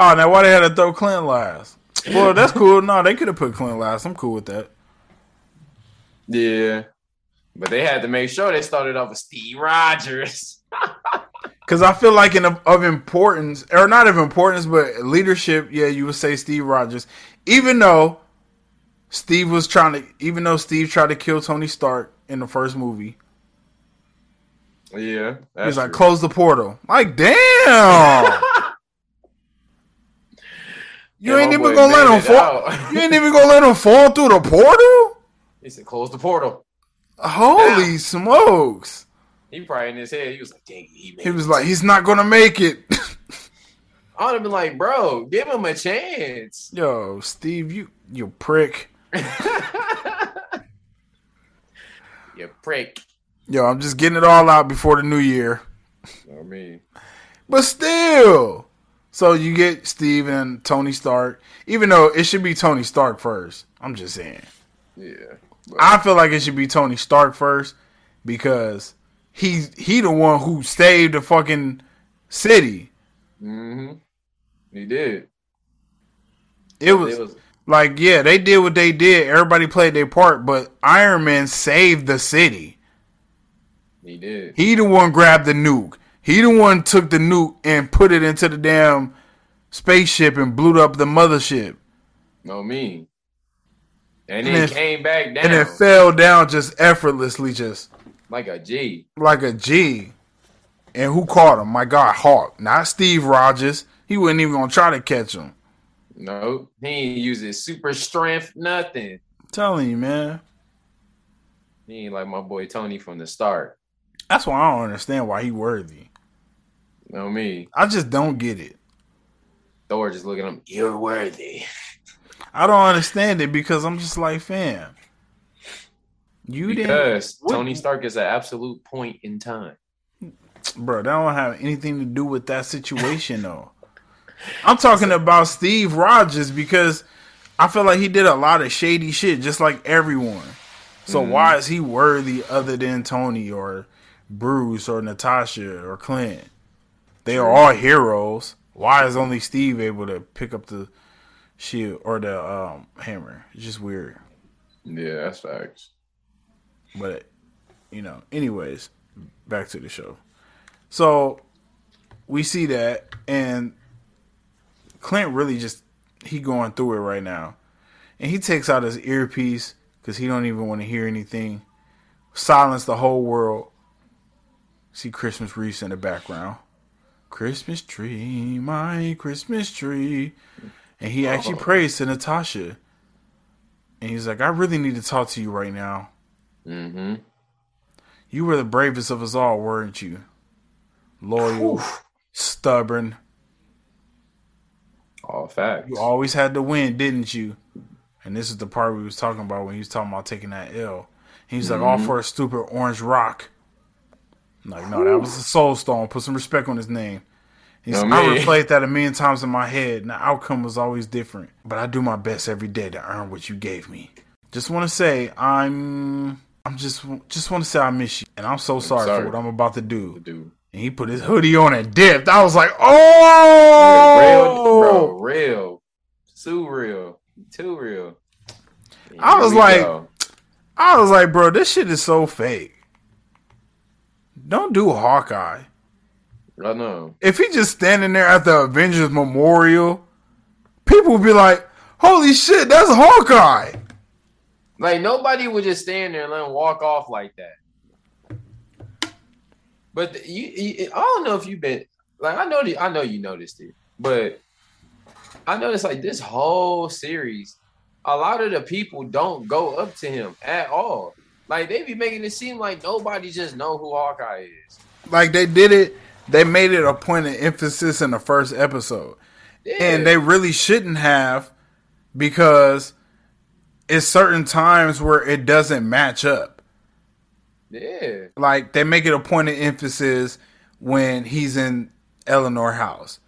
Oh, now why they had to throw Clint last? Well, that's cool. No, they could have put Clint last. I'm cool with that. yeah, but they had to make sure they started off with Steve Rogers. Because I feel like in of, of importance, or not of importance, but leadership. Yeah, you would say Steve Rogers, even though Steve was trying to, even though Steve tried to kill Tony Stark in the first movie. yeah, he's like, true. close the portal. Like, damn. you Yeah, ain't even gonna let him fall. You ain't even gonna let him fall through the portal? he said, close the portal. Holy smokes. He probably in his head, he was like, dang, he made He was it. like, he's not gonna make it. I would have been like, bro, give him a chance. Yo, Steve, you you prick. you prick. Yo, I'm just getting it all out before the new year. I mean, But still. So you get Steve and Tony Stark, even though it should be Tony Stark first. I'm just saying. yeah. I feel like it should be Tony Stark first because he's he the one who saved the fucking city. Mm-hmm. He did. It was, like yeah, they did what they did. Everybody played their part, but Iron Man saved the city. he did. He the one grabbed the nuke. He the one took the nuke and put it into the damn spaceship and blew up the mothership. No me. And And then it- came back down And it fell down just effortlessly, just like a G. like a G. And who caught him? My God, Hawk, not Steve Rogers. He wasn't even gonna try to catch him. No, he ain't his super strength, nothing. I'm telling you, man. He ain't like my boy Tony from the start. That's why I don't understand why he worthy. No me. I just don't get it. Thor just looking at him, you're worthy. I don't understand it because I'm just like, fam. You didn't, Because Tony Stark is an absolute point in time. bro. That don't have anything to do with that situation, though. I'm talking about Steve Rogers because I feel like he did a lot of shady shit, just like everyone. So why is he worthy other than Tony or Bruce or Natasha or Clint? They are all heroes. Why is only Steve able to pick up the shield or the um, hammer? It's just weird. Yeah, that's facts. But you know, anyways, back to the show. So we see that, and Clint really just he going through it right now, and he takes out his earpiece because he don't even want to hear anything. Silence the whole world. See Christmas wreaths in the background. Christmas tree, my Christmas tree, and he actually Oh. prays to Natasha, and he's like, "I really need to talk to you right now." Mm-hmm. You were the bravest of us all, weren't you? Loyal, stubborn. All facts. You always had to win, didn't you? And this is the part we was talking about when he was talking about taking that L. He's like, all for a stupid orange rock. I'm like, no, that was a soul stone. Put some respect on his name. He's, I man. replayed that a million times in my head, and the outcome was always different. But I do my best every day to earn what you gave me. Just want to say I'm, I'm just, just want to say I miss you, and I'm so sorry, sorry. for what I'm about to do. Dude. And he put his hoodie on and dipped. I was like, oh! Real, oh, bro, real. Too real. Too real. I was like- go. I was like, bro, this shit is so fake. Don't do Hawkeye. I know. If he just standing there at the Avengers Memorial, people would be like, holy shit, that's Hawkeye. Like nobody would just stand there and let him walk off like that. But the- you, you I don't know if you've been like I know the, I know you noticed it, but I noticed like this whole series, a lot of the people don't go up to him at all. Like they be making it seem like nobody just know who Hawkeye is. Like they did it, they made it a point of emphasis in the first episode. Yeah. And they really shouldn't have because it's certain times where it doesn't match up. yeah. like they make it a point of emphasis when he's in Eleanor house,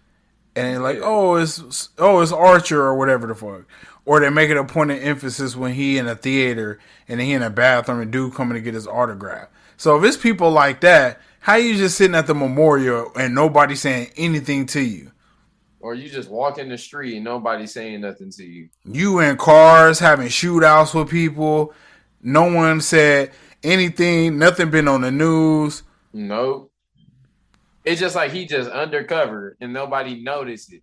and they're like, Yeah. "Oh, it's oh, it's Archer or whatever the fuck," or they make it a point of emphasis when he in a theater and he in a bathroom and dude coming to get his autograph. So if it's people like that, how you just sitting at the memorial and nobody saying anything to you? Or you just walk in the street and nobody saying nothing to you. You in cars having shootouts with people. No one said anything. Nothing been on the news. Nope. It's just like he just undercover and nobody noticed it.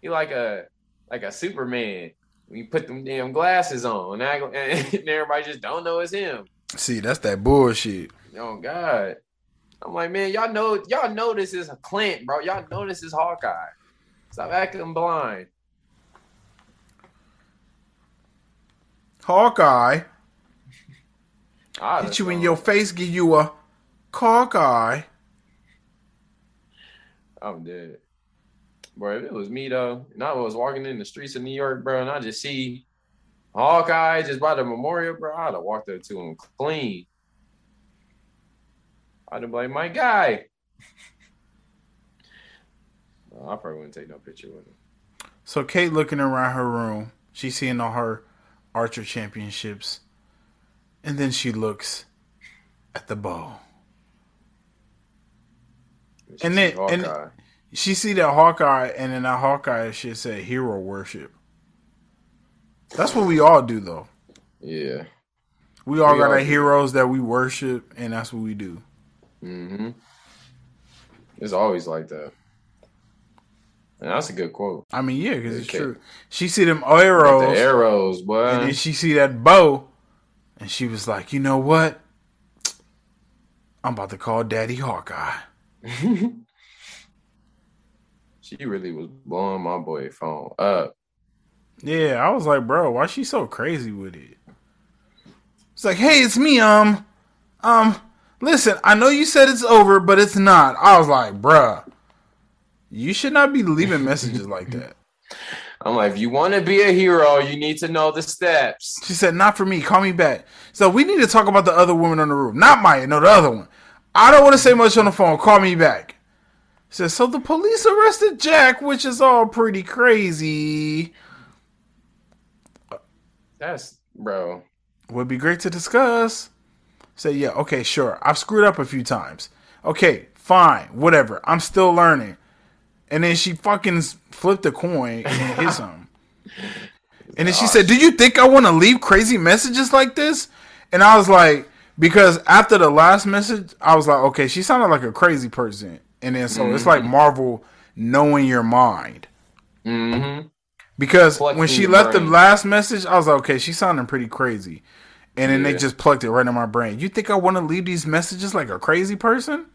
He like a like a Superman. We put them damn glasses on, and, I, and everybody just don't know it's him. See, that's that bullshit. Oh God. I'm like, man, y'all know y'all know this is a Clint, bro. Y'all know this is Hawkeye. Stop acting blind. Hawkeye ah, hit you in your face, give you a Hawkeye. I'm dead. Bro, if it was me though, and I was walking in the streets of New York, bro, and I just see Hawkeye just by the memorial, bro, I'd have walked up to him clean. I'd have been like, my guy. No, I probably wouldn't take no picture with him. So Kate looking around her room, she's seeing all her Archer championships, and then she looks at the bow. She And then- and- She see that Hawkeye, and then that Hawkeye shit said hero worship. That's what we all do, though. yeah. We all We got all our do. heroes that we worship, and that's what we do. Mm-hmm. It's always like that. And that's a good quote. I mean, yeah, because it's Okay. true. She see them arrows, the arrows, boy. and then she see that bow, and she was like, you know what? I'm about to call Daddy Hawkeye. she really was blowing my boy phone up. Yeah, I was like, bro, why she so crazy with it? It's like, hey, it's me. Um, um, listen, I know you said it's over, but it's not. I was like, bruh, you should not be leaving messages like that. I'm like, if you want to be a hero, you need to know the steps. She said, not for me. Call me back. So we need to talk about the other woman on the roof. Not Maya, no, the other one. I don't want to say much on the phone. Call me back. Says, so the police arrested Jack, which is all pretty crazy. That's bro. would be great to discuss. Say, yeah, okay, sure. I've screwed up a few times. Okay, fine, whatever. I'm still learning. And then she fucking flipped a coin and hit something. And then she said, Do you think I want to leave crazy messages like this? And I was like, Because after the last message, I was like, Okay, she sounded like a crazy person. And then so it's like Marvel knowing your mind. Mm-hmm. Because when she left the last message, I was like, okay, she's sounding pretty crazy. And then they just plucked it right in my brain. You think I want to leave these messages like a crazy person?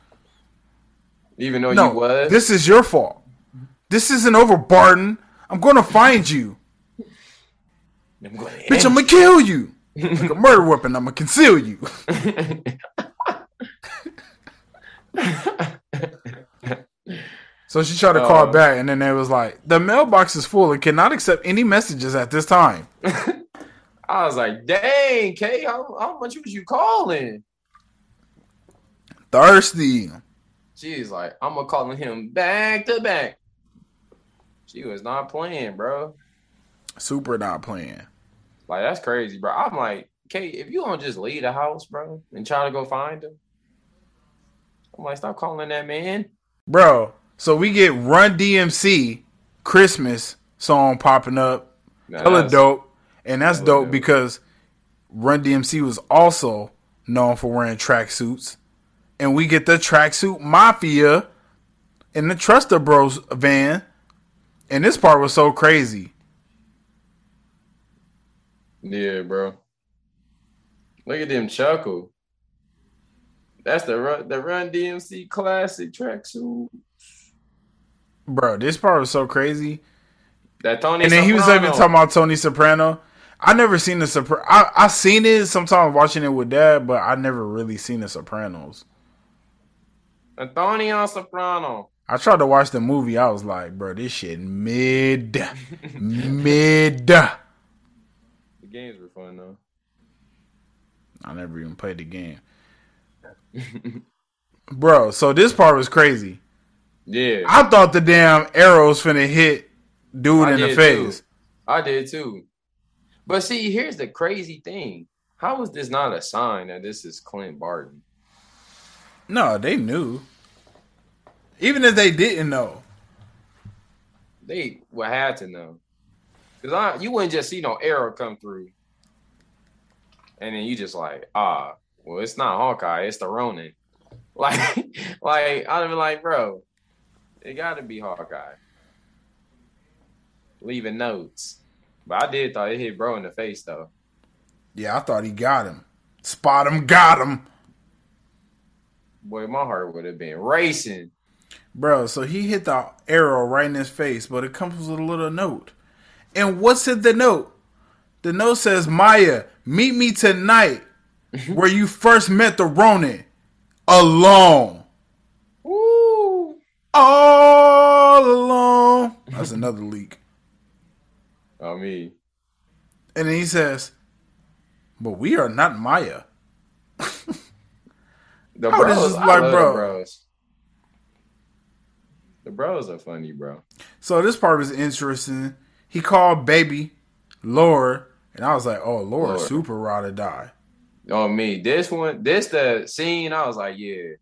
Even though No, you was. this is your fault. This isn't over, Barton. I'm going to find you. I'm gonna Bitch, I'm going to kill you. Like a murder weapon, I'm going to conceal you. So she tried to call Uh. back, and then they was like, the mailbox is full and cannot accept any messages at this time. I was like, dang, Kay, how, how much was you calling? Thirsty. She's like, I'm gonna calling him back to back. She was not playing, bro. Super not playing. Like that's crazy, bro. I'm like, Kate, if you don't just leave the house, bro, and try to go find him, I'm like, stop calling that man. Bro, so we get Run DMC Christmas song popping up. Nah, Hella dope. And that's dope dope. because Run DMC was also known for wearing tracksuits. And we get the tracksuit mafia in the Trust-a-Bros van. And this part was so crazy. Yeah, bro. Look at them chuckle. That's the run, the Run DMC classic tracksuit. Bro, this part was so crazy. That Tony. and then he was even talking about Tony Soprano. I never seen the Sopran. I I seen it sometimes watching it with dad, but I never really seen the Sopranos. Antonio Soprano. I tried to watch the movie. I was like, bro, this shit mid, mid. The games were fun though. I never even played the game, bro. So this part was crazy. Yeah, I thought the damn arrows finna hit dude I in the face. too. I did too. But see, here's the crazy thing. How is this not a sign that this is Clint Barton? No, they knew. Even if they didn't know. They would have to know. Cause I, you wouldn't just see no arrow come through, and then you just like, ah, well, it's not Hawkeye, it's the Ronin. Like, like I'd be like, bro, it got to be Hawkeye. Leaving notes, but I did thought it hit bro in the face though. Yeah, I thought he got him. Spot him, got him. Boy, my heart would have been racing. Bro, so he hit the arrow right in his face, but it comes with a little note. And what's in the note? The note says, Maya, meet me tonight where you first met the Ronin. Alone. Woo! All alone. That's another leak. I mean, And then he says, But we are not Maya. the I was bros, just I like, love bro. The bros. The bros are funny, bro. So this part was interesting. He called baby Laura, and I was like, Oh, Laura, Laura. super ride or die. On me, this one, this the scene. I was like, yeah,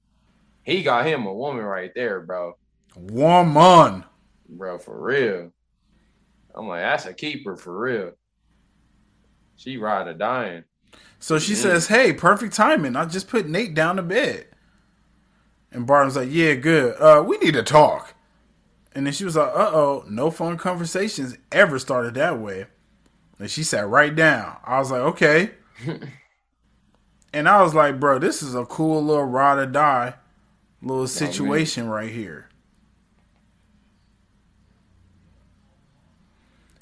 he got him a woman right there, bro. Woman. Bro, for real. I'm like, that's a keeper for real. She ride or dying. So she Mhm. says, Hey, perfect timing. I just put Nate down to bed. And Barton's like, Yeah, good. Uh, we need to talk. And then she was like, Uh oh, no phone conversations ever started that way. And she sat right down. I was like, Okay. and I was like, Bro, this is a cool little ride or die little situation right here.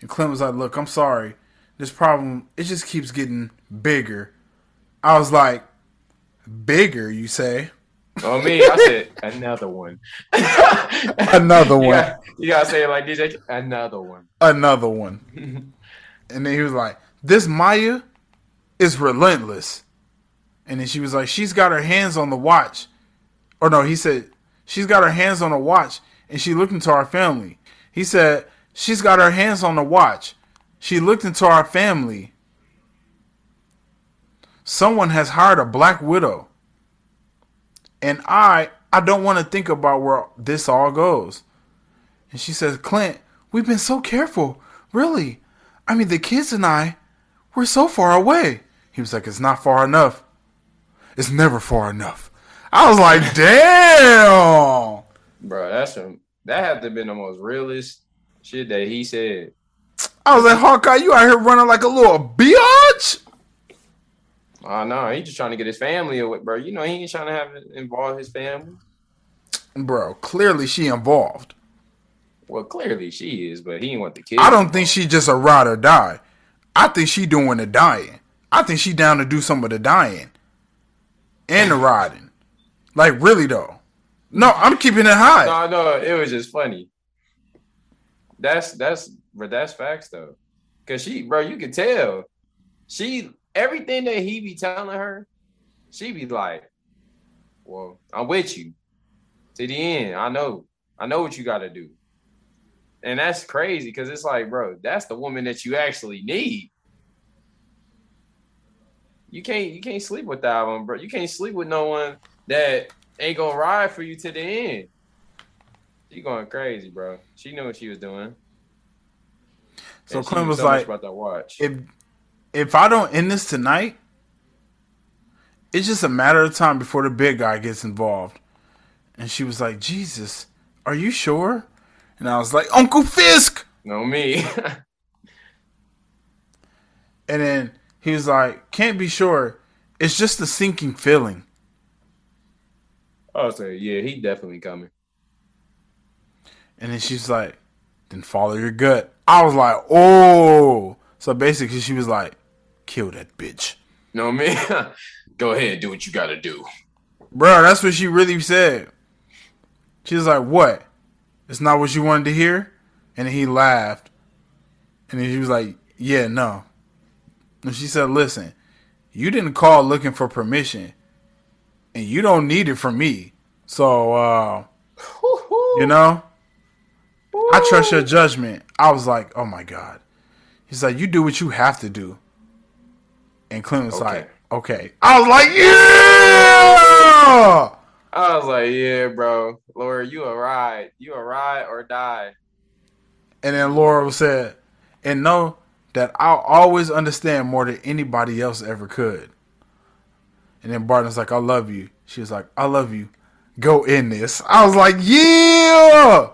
And Clint was like, Look, I'm sorry. This problem, it just keeps getting bigger. I was like, Bigger, you say? On me, I said another one. Another You one. got- You gotta say it like DJ. Another one. Another one. and then he was like, This Maya is relentless. And then she was like, She's got her hands on the watch. Or no, he said, She's got her hands on the watch and she looked into our family. He said, She's got her hands on the watch. She looked into our family. Someone has hired a black widow. And I I don't want to think about where this all goes. And she says, Clint, we've been so careful. Really. I mean, the kids and I, we're so far away. He was like, It's not far enough. It's never far enough. I was like, Damn. Bro, that's some that had to have been the most realest shit that he said. I was like, Hawkeye, you out here running like a little biatch? Oh no, he just trying to get his family away, bro. You know he ain't trying to have it involve his family. Bro, clearly she involved. Well, clearly she is, but he didn't want the kid. I don't think she just a ride or die. I think she doing the dying. I think she down to do some of the dying and the riding. Like really though. No, I'm keeping it high. No, no, it was just funny. That's that's but that's facts though. Cause she, bro, you can tell. She everything that he be telling her, she be like, Well, I'm with you. To the end. I know. I know what you gotta do. And that's crazy because it's like, bro, that's the woman that you actually need. You can't you can't sleep with that one, bro. You can't sleep with no one that ain't gonna ride for you to the end. She going crazy, bro. She knew what she was doing. So she was so like, about that watch. if if I don't end this tonight, it's just a matter of time before the big guy gets involved. And she was like, Jesus, are you sure? And I was like, Uncle Fisk. no me. And then he was like, Can't be sure. It's just a sinking feeling. I was like, yeah, he definitely coming. And then she's like, Then follow your gut. I was like, Oh. So basically, she was like, Kill that bitch. No me. Go ahead, do what you gotta do. Bro, that's what she really said. She was like, What? It's not what you wanted to hear? And he laughed. And then she was like, Yeah, no. And she said, Listen, you didn't call looking for permission. And you don't need it from me. So, uh, you know, I trust your judgment. I was like, Oh my God. He's like, You do what you have to do. And Clint was Okay. like, Okay. I was like, Yeah! I was like, yeah, bro, Laura, you a ride, you a ride or die. And then Laura said, and know that I'll always understand more than anybody else ever could. And then Barton's like, I love you. She was like, I love you. Go in this. I was like, yeah.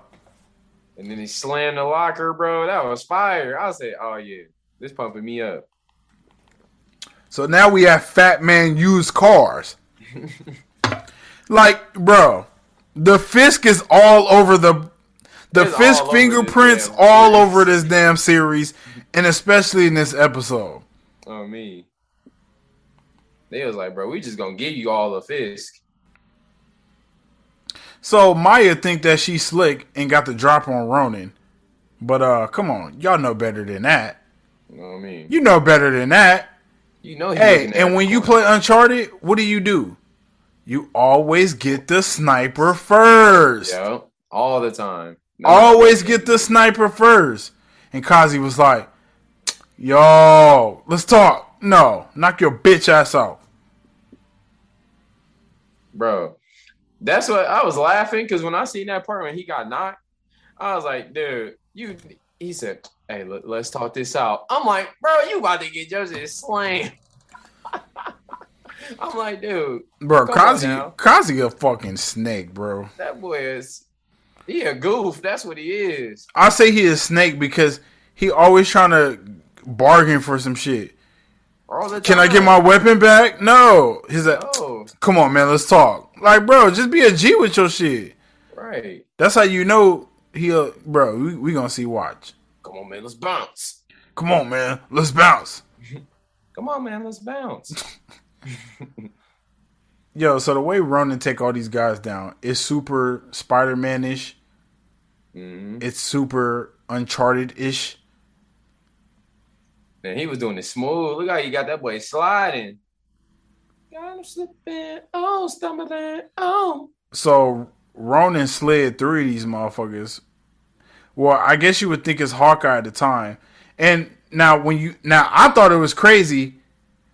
And then he slammed the locker, bro. That was fire. I said, oh yeah, this pumping me up. So now we have Fat Man used cars. like, bro, the Fisk is all over the the It's Fisk all fingerprints all series. over this damn series, and especially in this episode. Oh me. They was like, bro, we just gonna give you all the Fisk. So Maya think that she's slick and got the drop on Ronin. But uh come on, y'all know better than that. You know what I mean? You know better than that. You know he Hey, and when you play Uncharted, what do you do? You always get the sniper first. Yeah, all the time. No, Always get the sniper first. And Kazi was like, Yo, let's talk. No, knock your bitch ass out. bro. That's what I was laughing because when I seen that part when he got knocked, I was like, dude, you. He said, "Hey, let, us talk this out." I'm like, bro, you about to get Joseph slammed. I'm like, dude, Bro, Kazi. Kazi a fucking snake, bro. that boy is he a goof. That's what he is. I say he a snake because he always trying to bargain for some shit. All the Can I get my weapon back? No. He's like, Oh, come on, man, let's talk. Like, bro, just be a G with your shit. right. That's how you know he'll, bro. We, we gonna see. Watch. Come on, man, let's bounce. Come on, man, let's bounce. Come on, man, let's bounce. Yo, so the way Ronin take all these guys down is super Spider Man ish. hmm It's super Uncharted ish. And he was doing it smooth. Look how you got that boy sliding. Got him slipping, oh, stumbling, oh. So Ronin slid three of these motherfuckers. Well, I guess you would think it's Hawkeye at the time. And now when you now I thought it was crazy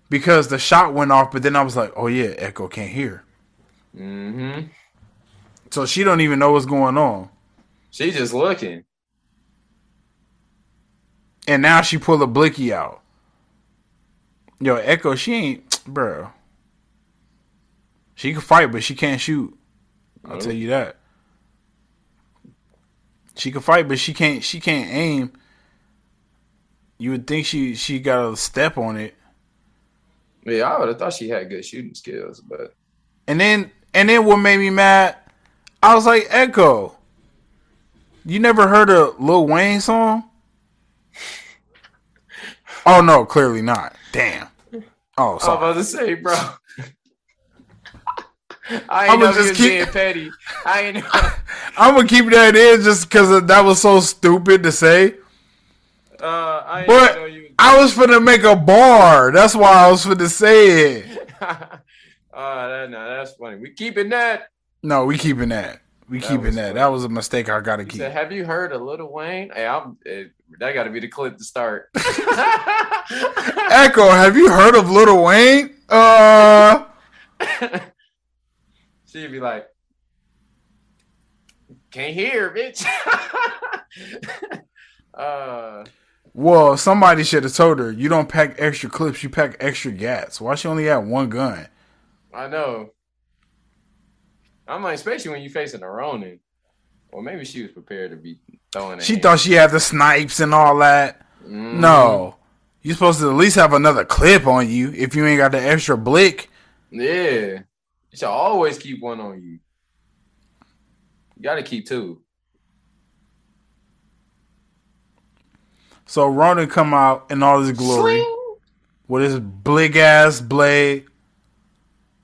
because the shot went off, but then I was like, oh yeah, Echo can't hear. Mm-hmm. So she don't even know what's going on. She just looking. And now she pulled a blicky out. Yo, Echo, she ain't bro. She can fight, but she can't shoot. I'll tell you that. She can fight, but she can't she can't aim. You would think she she got a step on it. Yeah, I would have thought she had good shooting skills, but And then and then what made me mad, I was like, Echo, you never heard a Lil Wayne song? Oh no, clearly not. Damn. Oh, sorry. I was about to say, bro. I ain't know just keep- being petty. I ain't know. I'm gonna keep that in just because that was so stupid to say. Uh, I But know you. I was finna make a bar. That's why I was finna say it. uh, that, no, that's funny. We keeping that. No, we keeping that. We That keeping that. funny. That was a mistake I gotta He keep. said, "Have you heard of Little Wayne?" Hey, I'm. eh, that got to be the clip to start. Echo, have you heard of Little Wayne? Uh, She'd be like, "Can't hear, bitch." uh, well, somebody should have told her you don't pack extra clips, you pack extra gats. Why she only had one gun? I know. I'm like, especially when you're facing a Ronin. Or maybe she was prepared to be throwing. She hand. thought she had the snipes and all that. Mhm. No, you're supposed to at least have another clip on you if you ain't got the extra blick. Yeah. You should always keep one on you. You got to keep two. So Ronin come out in all his glory. With his big ass blade.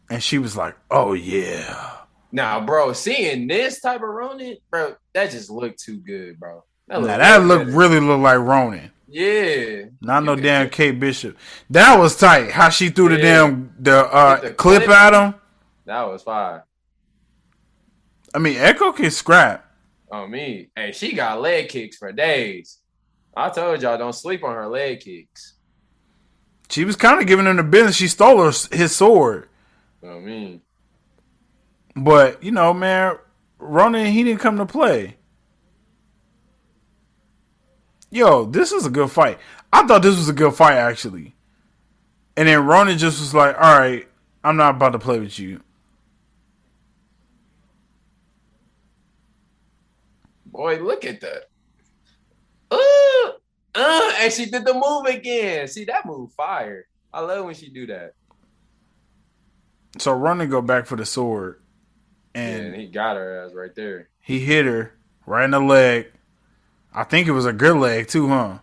And she was like, "Oh yeah." Now, bro, seeing this type of Ronin, bro, that just looked too good, bro. Now looked that way look really look like Ronin. Yeah. Not no You damn Kate Bishop. That was tight. How she threw the damn the uh the clip, clip. at him. That was fire. I mean, Echo can scrap. On me. Hey, she got leg kicks for days. I told y'all don't sleep on her leg kicks. She was kind of giving him the business. She stole her, his sword. I me. But you know, man, Ronin he didn't come to play. Yo, this is a good fight. I thought this was a good fight actually. And then Ronin just was like, "All right, I'm not about to play with you." Boy, look at that. Uh, uh, and she did the move again. See that move fire. I love when she do that. So Ronin go back for the sword, and, and he got her ass right there. He hit her right in the leg. I think it was a good leg too, huh?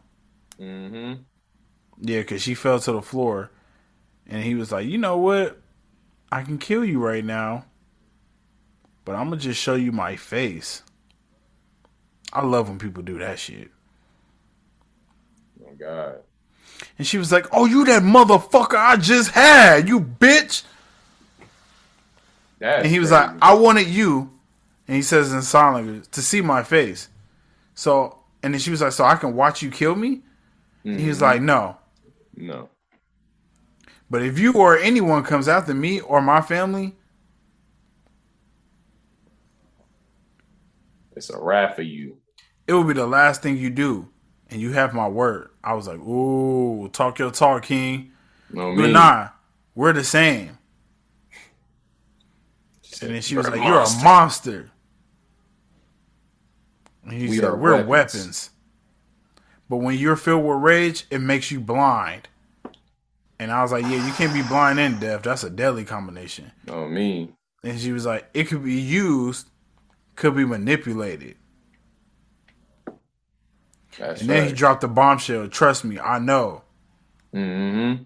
Mm-hmm. Yeah, because she fell to the floor, and he was like, "You know what? I can kill you right now, but I'm gonna just show you my face." I love when people do that shit. Oh God. And she was like, "Oh, you that motherfucker I just had, you bitch." That's and he was crazy. like, "I wanted you," and he says in sign language to see my face. So, and then she was like, "So I can watch you kill me?" Mm-hmm. He was like, "No, no." But if you or anyone comes after me or my family, it's a wrap for you. It will be the last thing you do, and you have my word. I was like, "Ooh, talk your talk, King." No, but nah, we're the same. And then she was like, "You're a monster." And he we said, are "We're weapons. weapons." But when you're filled with rage, it makes you blind. And I was like, "Yeah, you can't be blind and deaf. That's a deadly combination." Oh me. And she was like, "It could be used, could be manipulated." That's and right. then he dropped the bombshell. Trust me, I know. Mm-hmm.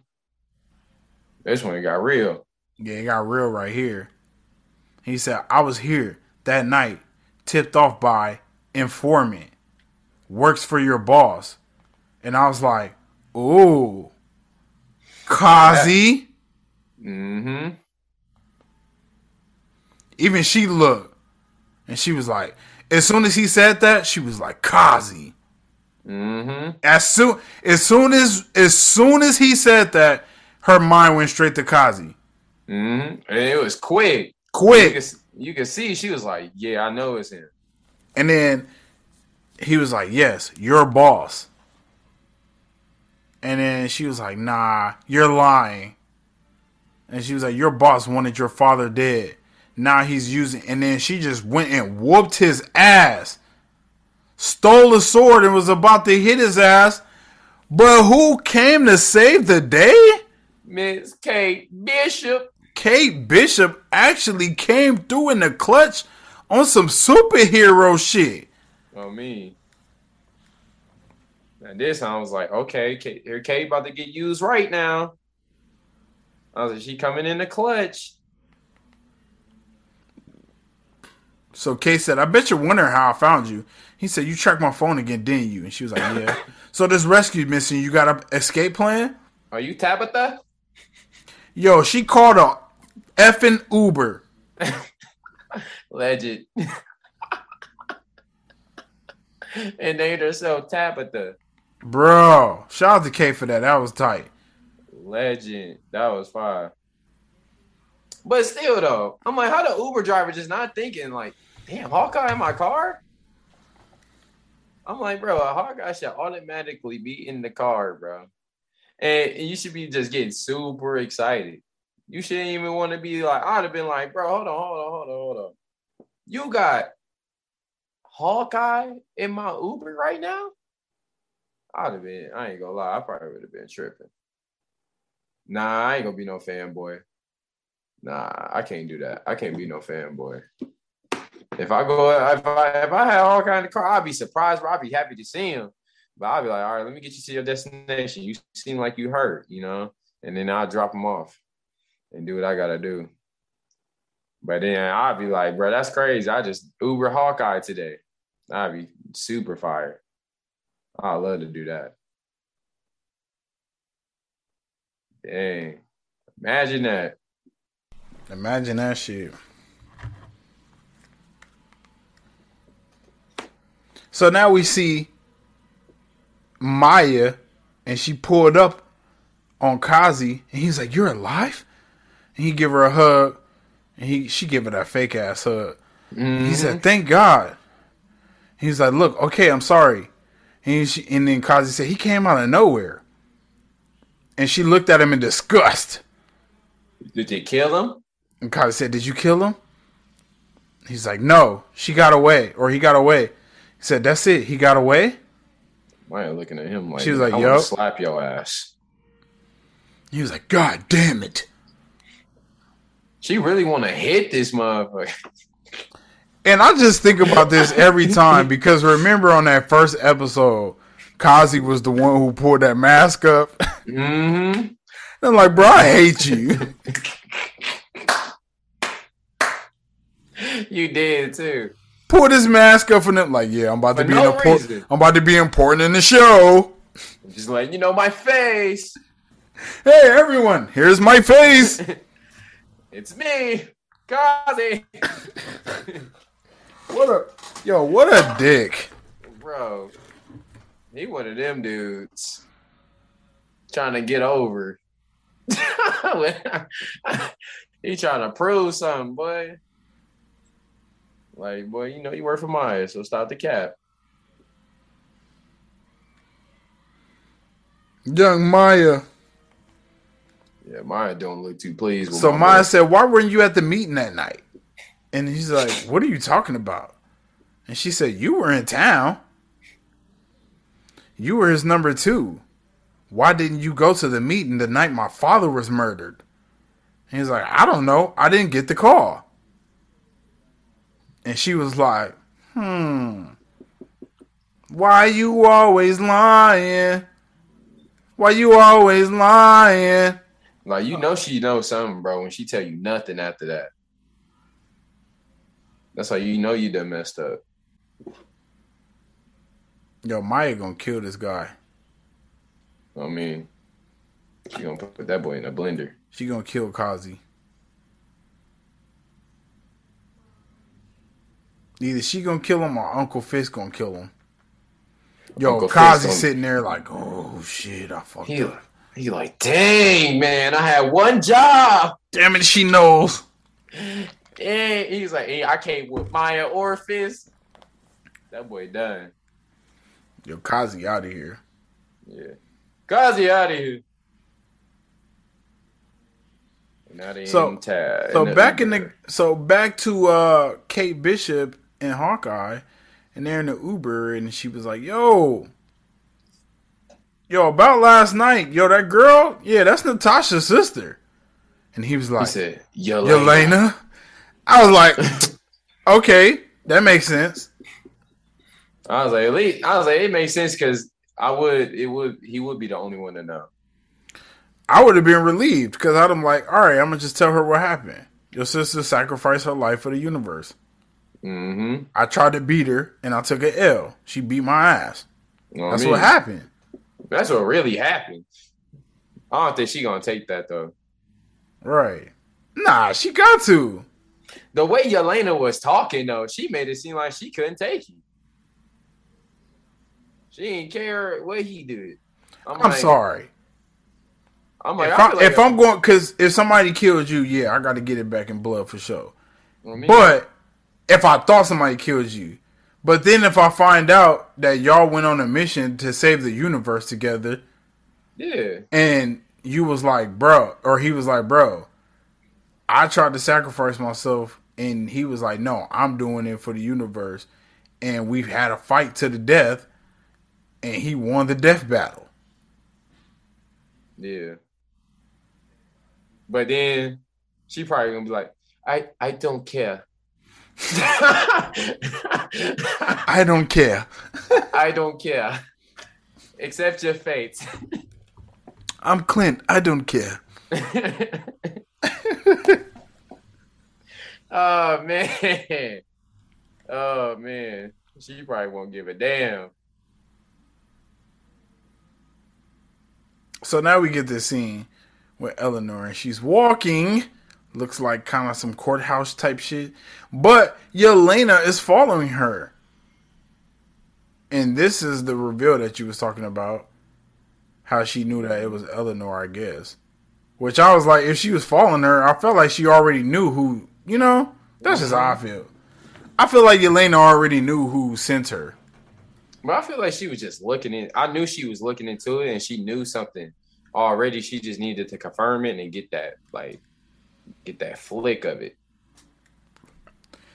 This one got real. Yeah, it got real right here. He said, I was here that night, tipped off by informant, works for your boss. And I was like, ooh, Kazi. Mm-hmm. Even she looked. And she was like, as soon as he said that, she was like, Kazi. Mm-hmm. As soon as soon as as soon as he said that, her mind went straight to Kazi. Mm-hmm. And it was quick. Quick. You can, you can see she was like, Yeah, I know it's him. And then he was like, Yes, you're boss. And then she was like, Nah, you're lying. And she was like, Your boss wanted your father dead. Now he's using and then she just went and whooped his ass. Stole a sword and was about to hit his ass. But who came to save the day? Miss Kate Bishop. Kate Bishop actually came through in the clutch on some superhero shit. Oh me. And this I was like, okay, Kate, here Kate about to get used right now. I was like, she coming in the clutch. So Kate said, I bet you're wondering how I found you. He said, You tracked my phone again, didn't you? And she was like, Yeah. so this rescue mission, you got an escape plan? Are you Tabitha? Yo, she called a effing Uber. Legend. and named herself Tabitha. Bro. Shout out to Kate for that. That was tight. Legend. That was fire. But still though, I'm like, how the Uber driver just not thinking like, damn, Hawkeye in my car? I'm like, bro, a Hawkeye should automatically be in the car, bro. And you should be just getting super excited. You shouldn't even want to be like, I'd have been like, bro, hold on, hold on, hold on, hold on. You got Hawkeye in my Uber right now? I'd have been, I ain't gonna lie, I probably would have been tripping. Nah, I ain't gonna be no fanboy. Nah, I can't do that. I can't be no fanboy. If I go, if I if I had all kind of car, I'd be surprised, but I'd be happy to see him. But I'd be like, all right, let me get you to your destination. You seem like you hurt, you know, and then I'll drop him off and do what I gotta do. But then I'd be like, bro, that's crazy. I just Uber Hawkeye today. I'd be super fired. I love to do that. Dang. Imagine that. Imagine that shit. So now we see Maya, and she pulled up on Kazi, and he's like, "You're alive," he give her a hug, And he she give her that fake ass hug. Mm-hmm. He said, "Thank God." He's like, "Look, okay, I'm sorry." And, she, and then Kazi said, "He came out of nowhere." And she looked at him in disgust. Did they kill him? And Kazi said, "Did you kill him?" He's like, "No, she got away, or he got away." He said, "That's it. He got away." Maya looking at him like she was like, "Yo, slap your ass." He was like, "God damn it!" She really want to hit this motherfucker. And I just think about this every time because remember on that first episode, Kazi was the one who pulled that mask up. Mm-hmm. I'm like, bro, I hate you. you did too. Pull this mask up for them. Like, yeah, I'm about for to be no important. I'm about to be important in the show. Just like, you know, my face. Hey everyone, here's my face. it's me, Kazi. what a yo, what a dick. Bro. He one of them dudes trying to get over. he trying to prove something, boy. Like, boy, you know you work for Maya, so stop the cap. Young Maya. Yeah, Maya don't look too pleased. so Maya said, "Why weren't you at the meeting that night?" And he's like, "What are you talking about?" And she said, "You were in town. You were his number two. Why didn't you go to the meeting the night my father was murdered?" And he's like, "I don't know. I didn't get the call." And she was like, "Hmm. Why you always lying? Why you always lying?" Like you oh. know she knows something, bro. When she tell you nothing after that, that's how you know you done messed up. Yo, Maya gonna kill this guy. I mean, she gonna put that boy in a blender. She gonna kill Kazi. Either she gonna kill him or Uncle Fisk gonna kill him. Yo, Uncle Kazi sitting there like, oh shit, I fucked he, up. He like, dang man, I had one job. Damn it, she knows. And he's like, hey, I can't with Maya or Fisk. That boy done. Yo, Kazi out of here. Yeah. Kazi out of here. so, so back in the so back to uh Kate Bishop and Hawkeye, and they're in the Uber, and she was like, "Yo, yo, about last night, yo, that girl, yeah, that's Natasha's sister." And he was like, he said, Yelena. Yelena. I was like, okay, that makes sense. I was like, at least I was like, it makes sense because I would, it would, he would be the only one to know. I would have been relieved because I'd have like, all right, I'm gonna just tell her what happened. Your sister sacrificed her life for the universe. Mm-hmm. I tried to beat her and I took an L. She beat my ass. That's I mean, what happened. That's what really happened. I don't think she gonna take that though. Right. Nah, she got to. The way Yelena was talking though, she made it seem like she couldn't take you. She didn't care what he did. I'm, I'm like, sorry. I'm like, if, I, like if I'm going, because if somebody kills you, yeah, I got to get it back in blood for sure. but if I thought somebody killed you, but then if I find out that y'all went on a mission to save the universe together, yeah, and you was like, bro, or he was like, bro, I tried to sacrifice myself, and he was like, no, I'm doing it for the universe, and we've had a fight to the death, and he won the death battle. Yeah. But then she probably gonna be like, I I don't care. I don't care. I don't care. Except your fate. I'm Clint. I don't care. oh man. Oh man. She probably won't give a damn. So now we get this scene with Eleanor, and she's walking. Looks like kind of some courthouse type shit. But Yelena is following her. And this is the reveal that you was talking about. How she knew that it was Eleanor, I guess. Which I was like, if she was following her, I felt like she already knew who You know, that's just how I mm-hmm. feel. I feel like Yelena already knew who sent her. But I feel like she was just looking in. I knew she was looking into it, and she knew something already. She just needed to confirm it and get that like get that flick of it.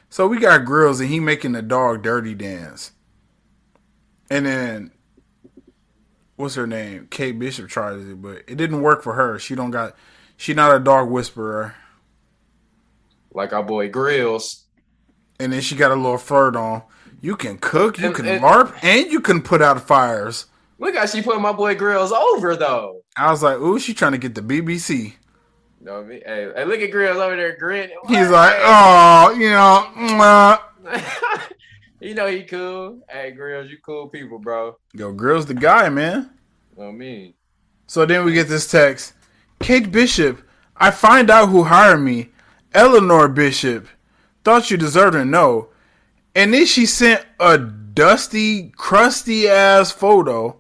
So we got grills, and he making the dog dirty dance, and then what's her name? Kate Bishop tries it, but it didn't work for her. She don't got. She not a dog whisperer. Like our boy Grills. And then she got a little flirt on. You can cook, you And- can and- LARP, and you can put out fires. Look how she put my boy Grills over though. I was like, ooh, she trying to get the BBC. You know what I mean? Hey, hey, look at Grills over there grinning. He's like, oh, you know, you know he cool. Hey Grills, you cool people, bro. yo, Grill's the guy, man. You know I mean? So then we get this text. Kate Bishop, I find out who hired me. Eleanor Bishop. Thought you deserved to know. And then she sent a dusty, crusty ass photo.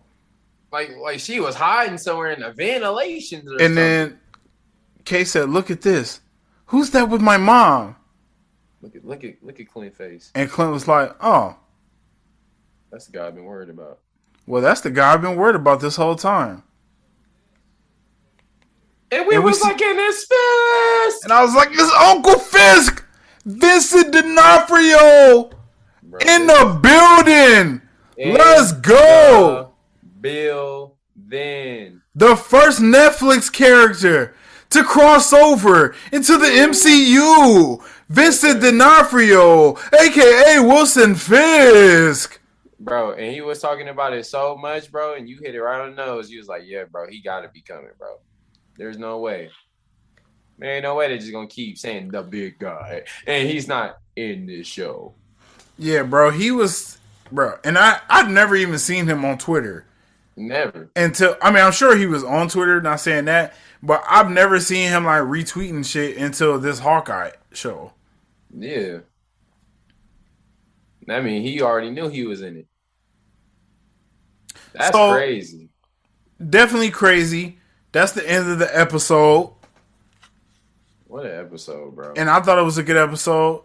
Like like she was hiding somewhere in the ventilations or And something. then Kate said, Look at this. Who's that with my mom? look at look at look at Clint face. And Clint was like, Oh, That's the guy I've been worried about. well, that's the guy I've been worried about this whole time. And we And we was see- like in his fist. And I was like, It's Uncle Fisk! Vincent D'Onofrio Bro, in the building! in Let's go! the Bill then. the first Netflix character to cross over into the MCU, Vincent D'Onofrio, aka Wilson Fisk. Bro, and he was talking about it so much, bro, and you hit it right on the nose. You was like, yeah, bro, he got to be coming, bro. There's no way. There ain't no way they're just going to keep saying the big guy, and he's not in this show. Yeah, bro, he was, bro, and I I'd never even seen him on Twitter Never. until I mean I'm sure he was on Twitter, not saying that, but I've never seen him like retweeting shit until this Hawkeye show. Yeah. I mean, he already knew he was in it. That's So- crazy. Definitely crazy. That's the end of the episode. What an episode, bro. and I thought it was a good episode.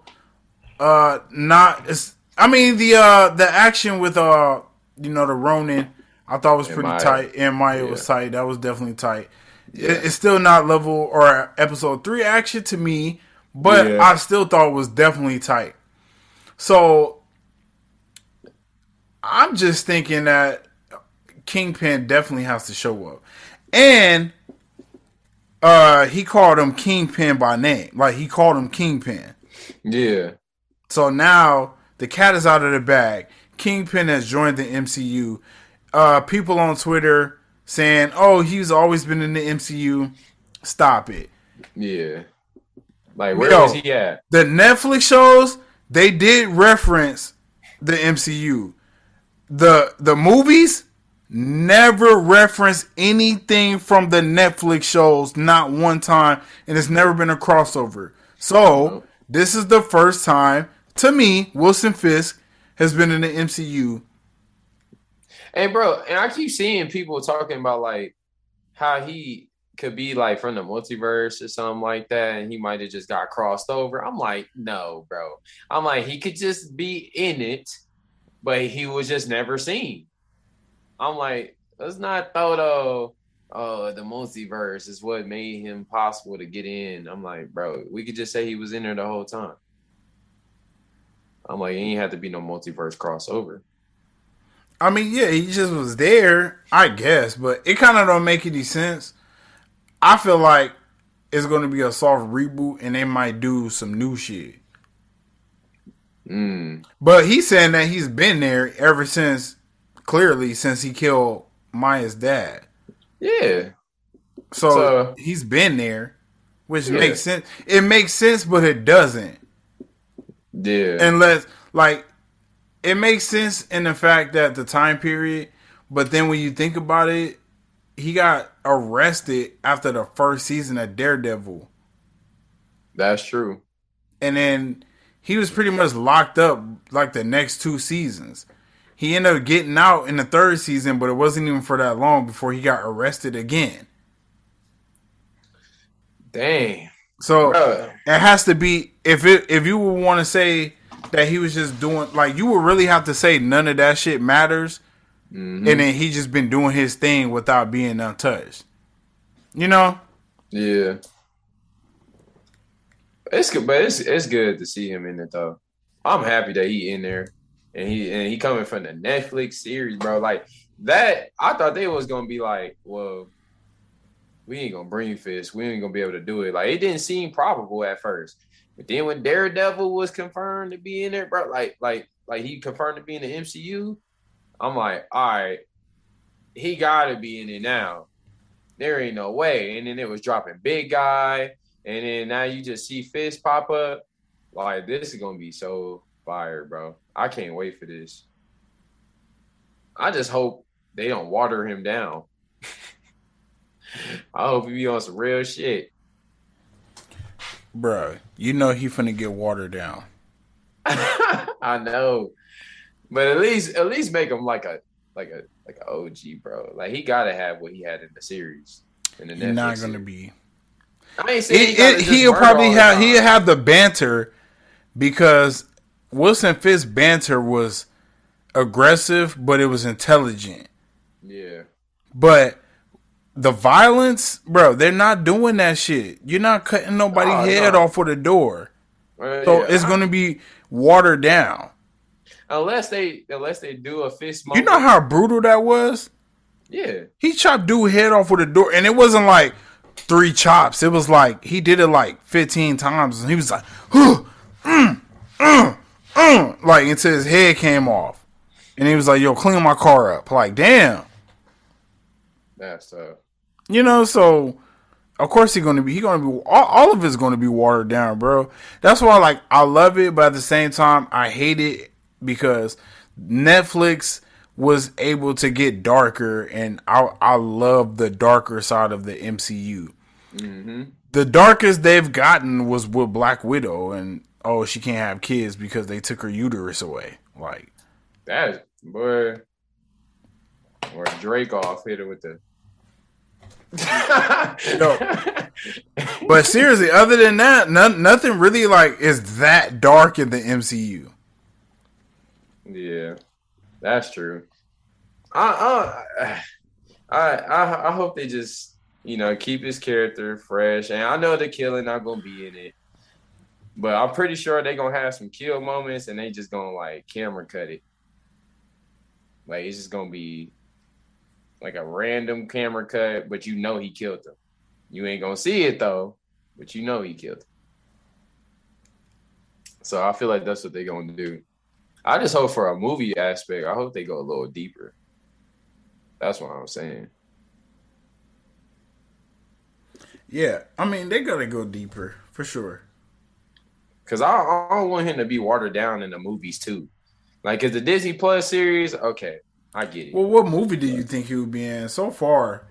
Uh, not. I mean the uh the action with uh you know the Ronin, I thought was And pretty Maya. tight, and Maya Yeah. was tight. That was definitely tight. Yeah. It, it's still not level or episode three action to me, but Yeah. I still thought it was definitely tight. So I'm just thinking that Kingpin definitely has to show up, and uh he called him Kingpin by name, like he called him Kingpin. yeah. So now the cat is out of the bag. Kingpin has joined the MCU. Uh, people on Twitter saying, "Oh, he's always been in the MCU." Stop it. Yeah. Like, where Yo. was he at? The Netflix shows they did reference the MCU. The the movies never reference anything from the Netflix shows, not one time, and it's never been a crossover. So this is the first time to me Wilson Fisk has been in the MCU. Hey, bro, and I keep seeing people talking about like how he could be like from the multiverse or something like that, and he might have just got crossed over. I'm like, no, bro. I'm like, he could just be in it, but he was just never seen. I'm like, let's not throw the oh the multiverse is what made him possible to get in. I'm like, bro, we could just say he was in there the whole time. I'm like, it ain't have to be no multiverse crossover. I mean, yeah, he just was there, I guess, but it kind of don't make any sense. I feel like it's going to be a soft reboot, and they might do some new shit. Mm. But he's saying that he's been there ever since, clearly, since he killed Maya's dad. Yeah. So, So- he's been there, which Yeah. makes sense. It makes sense, but it doesn't. Yeah. Unless, like, it makes sense in the fact that the time period, but then when you think about it, he got arrested after the first season of Daredevil. That's true. and then he was pretty much locked up like the next two seasons. He ended up getting out in the third season, but it wasn't even for that long before he got arrested again. Dang. So Bruh. it has to be if it if you would want to say that he was just doing like you would really have to say none of that shit matters, Mm-hmm. and then he just been doing his thing without being untouched. You know? Yeah. It's good, but it's it's good to see him in it though. I'm happy that he in there, and he and he coming from the Netflix series, bro. Like that, I thought they was gonna be like, well, we ain't gonna bring Fisk, we ain't gonna be able to do it. Like it didn't seem probable at first, but then when Daredevil was confirmed to be in there, bro, like like like he confirmed to be in the MCU, I'm like, all right, he gotta be in it now there ain't no way. And then it was dropping big guy, and then now you just see Fisk pop up. Like this is gonna be so fire, bro. I can't wait for this. I just hope they don't water him down. I hope he be on some real shit. Bruh, you know he finna get watered down. I know, but at least at least make him like a like a like an OG, bro. Like he gotta have what he had in the series. In the He's not gonna series. be. I ain't saying It, he he'll probably have he'll have the banter because Wilson Fisk's banter was aggressive, but it was intelligent. Yeah. But the violence, bro, they're not doing that shit. You're not cutting nobody's Oh, head no. off with a door. Well, So yeah, it's gonna be watered down. unless they unless they do a Fisk You know how brutal that was? yeah. He chopped dude head off with a door, and it wasn't like three chops. It was like he did it like fifteen times, and he was like, "Huh, mm, uh, uh," like until his head came off, and he was like, "Yo, clean my car up." Like, damn, That's tough. You know. So, of course, he's gonna be. He gonna be. All, all of it's gonna be watered down, bro. That's why, like, I love it, but at the same time, I hate it because Netflix was able to get darker, and I I love the darker side of the MCU. Mm-hmm. The darkest they've gotten was with Black Widow, and oh, she can't have kids because they took her uterus away. Like, That is boy. Or Dreykov hit it with the. but seriously, other than that, none, nothing really like is that dark in the MCU. Yeah, that's true. I I I I, I hope they just you know keep his character fresh, and I know the killing not gonna be in it, but I'm pretty sure they gonna have some kill moments, and they just gonna like camera cut it. Like it's just gonna be like a random camera cut, but you know he killed him. You ain't gonna see it though, but you know he killed him. So I feel like that's what they're gonna do. I just hope for a movie aspect. I hope they go a little deeper. That's what I'm saying. Yeah, I mean they gotta go deeper for sure. Cause I, I don't want him to be watered down in the movies too. Like, is the Disney Plus series, okay, I get it. Well, what movie do you think he would be in? So far,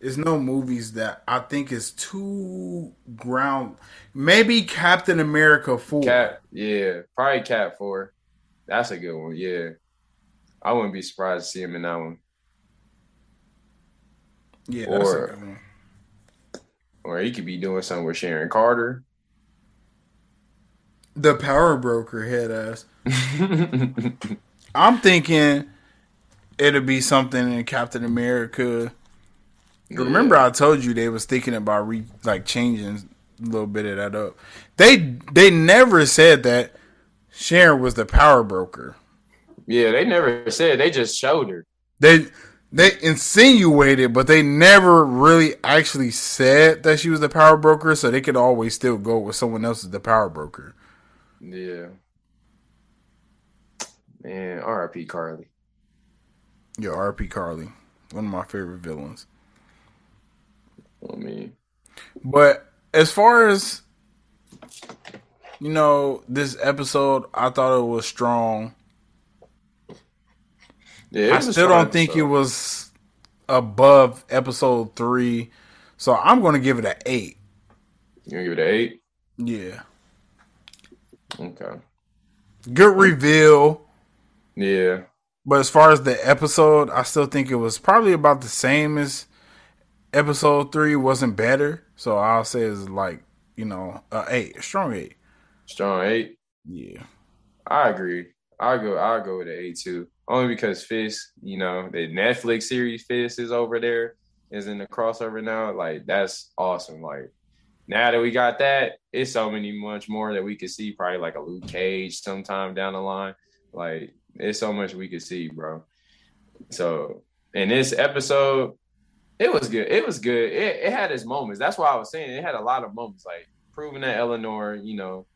there's no movies that I think is too ground. Maybe Captain America four. Cat, yeah, probably Cat Four. That's a good one. Yeah, I wouldn't be surprised to see him in that one. yeah, that's a or- good one. Or he could be doing something with Sharon Carter. The Power Broker head ass. I'm thinking it'll be something in Captain America. Remember, I told you they was thinking about re like changing a little bit of that up. They they never said that Sharon was the Power Broker. Yeah, they never said. They just showed her. They they insinuated, but they never really actually said that she was the power broker, so they could always still go with someone else as the power broker. Yeah. Man, R.I.P. Karli. Yeah, R.P. Karli, one of my favorite villains. I mean, But as far as you know, this episode, I thought it was strong. yeah, I still don't think it was above episode three, so I'm going to give it an eight. You gonna give it an eight? Yeah, Okay. good reveal. Yeah. But as far as the episode, I still think it was probably about the same as episode three. Wasn't better, so I'll say it's like you know, a eight, strong eight. Strong eight. Yeah, I agree. I go. I go with the eight too. Only because Fisk, you know, the Netflix series Fisk is over there, is in the crossover now. Like that's awesome. Like now that we got that, it's so many much more that we could see. Probably like a Luke Cage sometime down the line. Like it's so much we could see, bro. So in this episode, it was good. It was good. It, it had its moments. That's why I was saying it had a lot of moments, like proving that Eleanor, you know,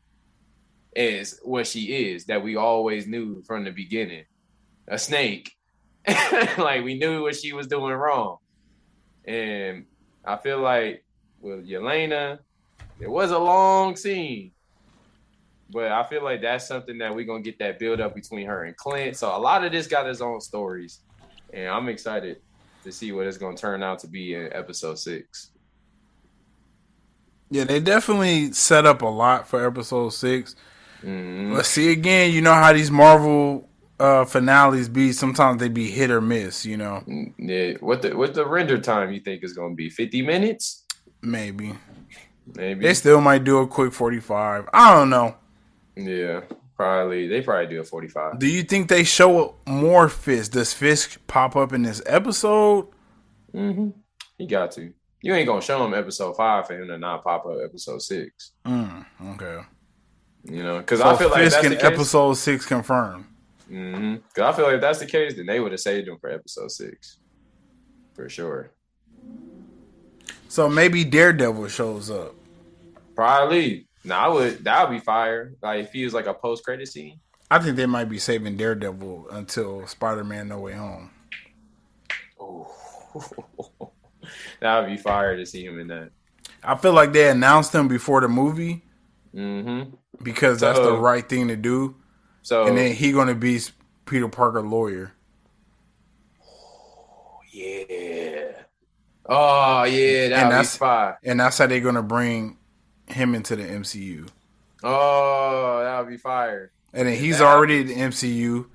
is what she is that we always knew from the beginning. A snake. like we knew what she was doing wrong. And I feel like with Yelena, it was a long scene. But I feel like that's something that we're gonna get that build up between her and Clint. So a lot of this got its own stories. And I'm excited to see what it's gonna turn out to be in episode six. Yeah, they definitely set up a lot for episode 6 Mhm. Let's see again. You know how these Marvel uh, finales be. Sometimes they be hit or miss. You know, Mm, Yeah, what the what the render time you think is gonna be? Fifty minutes, maybe maybe. they still might do a quick forty five. I don't know. Yeah, probably. They probably do a forty five. Do you think they show more Fisk? Does Fisk pop up in this episode? Mm-hmm. You got to. You ain't gonna show him episode five for him to not pop up episode six. Mm, okay. You know, because So I feel like Fisk that's in the case. episode six confirmed. Mm-hmm. Because I feel like if that's the case, then they would have saved him for episode six, for sure. So maybe Daredevil shows up. Probably. No, I would. That would be fire. Like if he was like a post credit scene. I think they might be saving Daredevil until Spider Man No Way Home. Oh, that would be fire to see him in that. I feel like they announced him before the movie Mm-hmm. because that's the right thing to do. So And then he gonna be Peter Parker lawyer. Oh yeah. Oh yeah, that would be that's- fire. And that's how they're gonna bring him into the MCU. Oh, that would be fire. And then he's That- already in the MCU.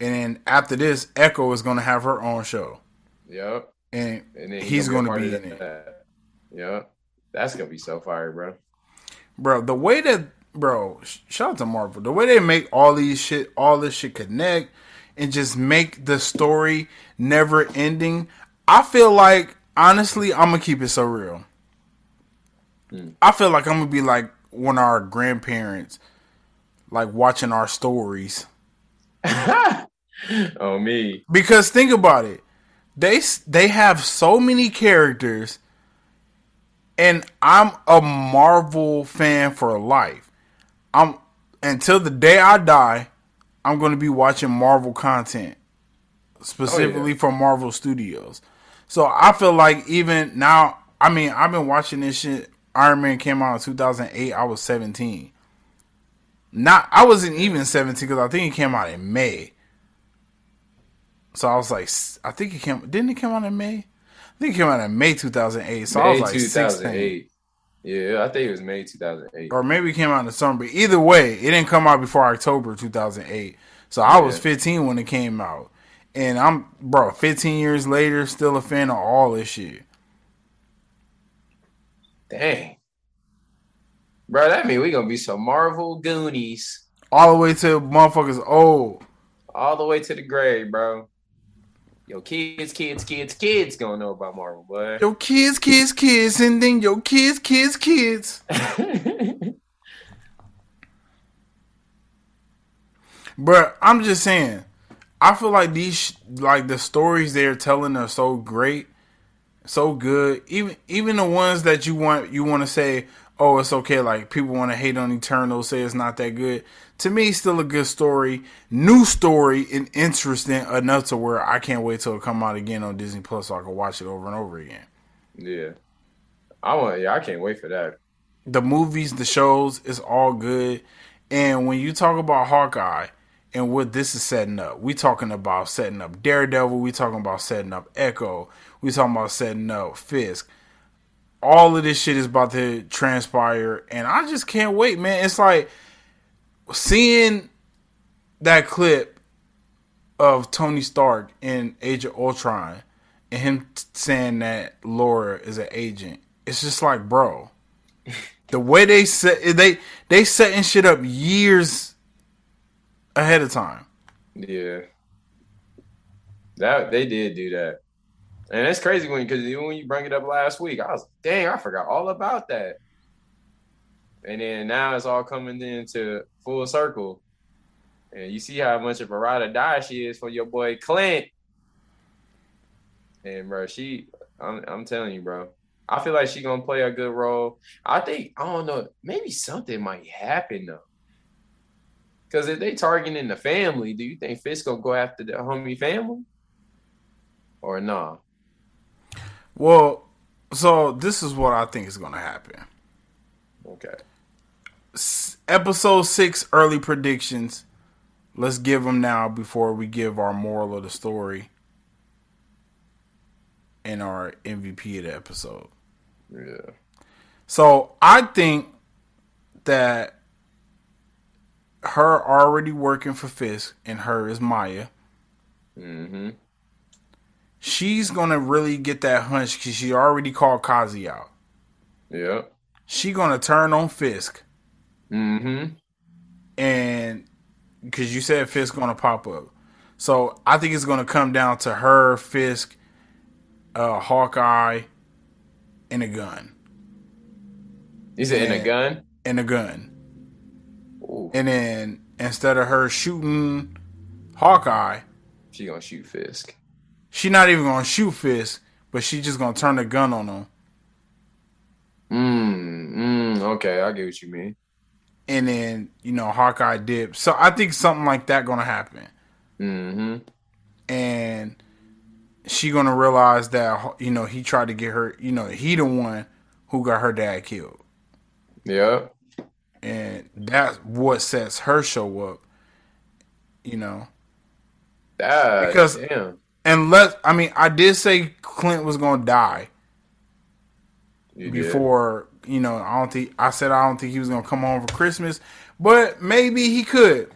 And then after this, Echo is gonna have her own show. Yep. And, And then he's a gonna be in it. that. Yep. That's gonna be so fire, bro. bro, the way that bro, sh- shout out to Marvel. The way they make all these shit, all this shit connect, and just make the story never ending. I feel like honestly, I'm gonna keep it so real. I feel like I'm gonna be like one of our grandparents, like watching our stories. oh me. Because think about it, they they have so many characters, and I'm a Marvel fan for life. I'm until the day I die, I'm going to be watching Marvel content, specifically from Marvel Studios. So I feel like even now, I mean, I've been watching this shit. Iron Man came out in 2008. I was 17. Not, I wasn't even 17 because I think it came out in May. So I was like, I think it came. Didn't it come out in May? I think it came out in May 2008. So I was May like 16. Yeah, I think it was May 2008. Or maybe it came out in the summer. But either way, it didn't come out before October 2008. So I was Yeah. 15 when it came out. And I'm, bro, 15 years later, still a fan of all this shit. Dang. Bro, that mean we gonna be some Marvel Goonies All the way to motherfuckers old. all the way to the grave, bro. Yo, kids, kids, kids, kids gonna know about Marvel, boy. Your kids, kids, kids, and then your kids, kids, kids. But I'm just saying, I feel like these, like the stories they're telling are so great, so good. Even even the ones that you want, you want to say, oh, it's okay. Like people want to hate on Eternal, say it's not that good. To me, still a good story, new story, and interesting enough to where I can't wait till it come out again on Disney Plus so I can watch it over and over again. yeah. I want yeah, I can't wait for that. the movies, the shows, it's all good. And when you talk about Hawkeye and what this is setting up, we talking about setting up Daredevil, we talking about setting up Echo, we talking about setting up Fisk. All of this shit is about to transpire, and I just can't wait, man. It's like seeing that clip of Tony Stark in Age of Ultron and him t- saying that Laura is an agent. It's just like, bro, The way they set they they setting shit up years ahead of time. Yeah. That they did do that. And it's crazy when because when you bring it up last week, I was dang, I forgot all about that. And then now it's all coming into full circle. And you see how much of a ride or die she is for your boy Clint. And bro, she I'm I'm telling you, bro. I feel like she's gonna play a good role. I think I don't know, maybe something might happen though. Cause if they targeting the family, do you think Fisk gonna go after the homie family? Or nah? Well, so this is what I think is gonna happen. Okay. S- episode six early predictions. Let's give them now before we give our moral of the story and our MVP of the episode. Yeah. So I think that her already working for Fisk and her is Maya. Mm-hmm. She's gonna really get that hunch because she already called Kazi out. Yeah. She gonna turn on Fisk Mm-hmm. and because you said Fisk gonna pop up. So I think it's gonna come down to her, Fisk, uh, Hawkeye, and a gun. Is it in a gun? In a gun. Ooh, And then instead of her shooting Hawkeye, she gonna shoot Fisk. she not even gonna shoot Fisk, but she just gonna turn the gun on him. Mm, mm, okay, I get what you mean. And then, you know, Hawkeye dips. So I think something like that gonna happen. Mm-hmm. And she gonna realize that you know, he tried to get her you know, he the one who got her dad killed. Yeah. And that's what sets her show up. You know. That, Because- damn. Unless I mean, I did say Clint was gonna die. You did. before you know i don't think i said i don't think he was gonna come home for christmas but maybe he could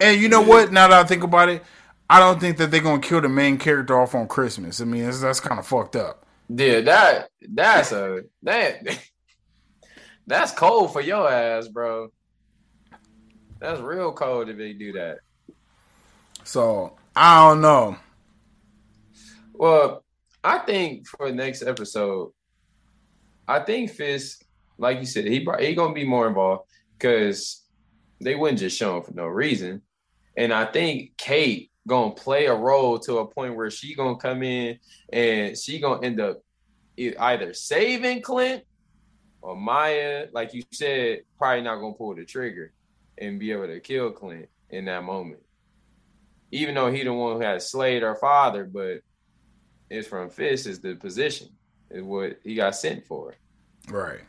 and you know what now that i think about it i don't think that they're gonna kill the main character off on christmas i mean that's, that's kind of fucked up Yeah, that that's a that that's cold for your ass, bro. That's real cold if they do that. so i don't know Well, I think for the next episode, I think Fisk, like you said, he he gonna be more involved because they wouldn't just show him for no reason. And I think Kate gonna play a role to a point where she gonna come in and she gonna end up either saving Clint or Maya, like you said, probably not gonna pull the trigger and be able to kill Clint in that moment. Even though he the one who had slayed her father, but it's from Fisk is the position, is what he got sent for. right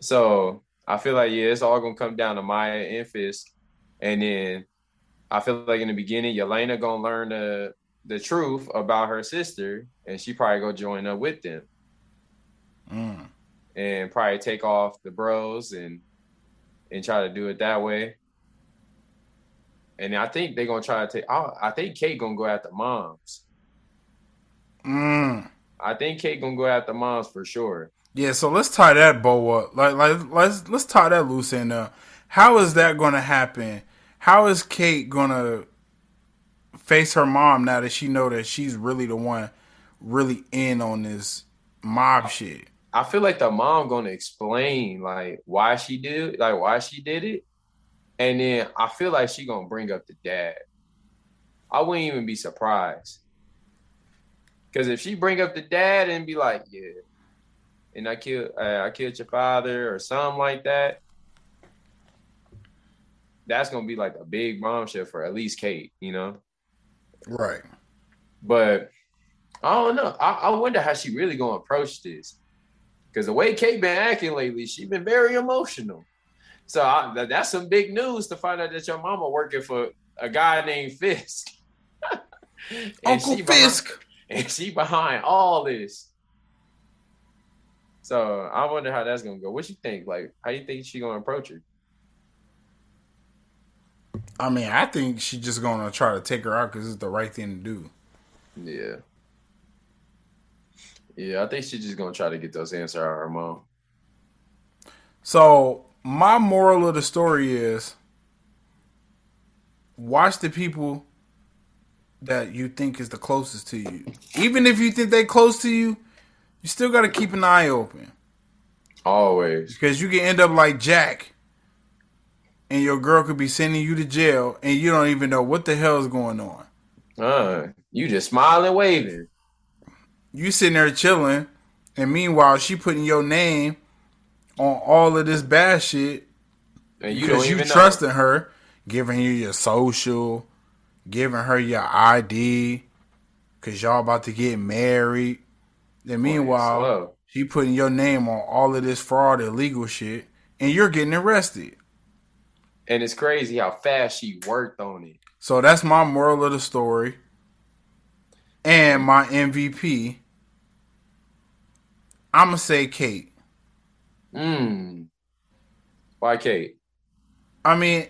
So I feel like yeah, it's all gonna come down to Maya and Fisk, and then I feel like in the beginning, Yelena gonna learn the the truth about her sister, and she probably go join up with them mm. And probably take off the bros and and try to do it that way. And I think they're gonna try to take. I, I think Kate gonna go after moms. Mm. I think Kate gonna go after moms for sure. yeah so let's tie that bow up like like let's let's tie that loose end up how is that gonna happen how is kate gonna face her mom now that she know that she's really the one really in on this mob shit I feel like the mom gonna explain like why she did like why she did it, and then I feel like she gonna bring up the dad. I wouldn't even be surprised because if she bring up the dad and be like, yeah, and I killed uh, I killed your father or something like that, that's gonna be like a big bombshell for at least Kate, you know. right But I don't know. I, I wonder how she really gonna approach this. Because the way Kate been acting lately, she been very emotional. So I, that- that's some big news to find out that your mama working for a guy named Fisk. And uncle she behind- fisk and she behind all this. So I wonder how that's gonna go. What you think? Like, how you think she gonna approach her? I mean, I think she's just gonna try to take her out because it's the right thing to do. Yeah. Yeah, I think she's just gonna try to get those answers out of her mom. So my moral of the story is watch the people that you think is the closest to you. Even if you think they close to you, you still got to keep an eye open Always. because you can end up like Jack, and your girl could be sending you to jail, and you don't even know what the hell is going on. Uh, you just smiling, waving. You sitting there chilling, and meanwhile she putting your name on all of this bad shit And you because you, even know. trusting her, giving you your social, giving her your ID, because y'all about to get married. Then meanwhile, slow. she putting your name on all of this fraud, illegal shit, and you're getting arrested. And it's crazy how fast she worked on it. So that's my moral of the story. And my MVP, I'm gonna say Kate. Mm. Why Kate? I mean,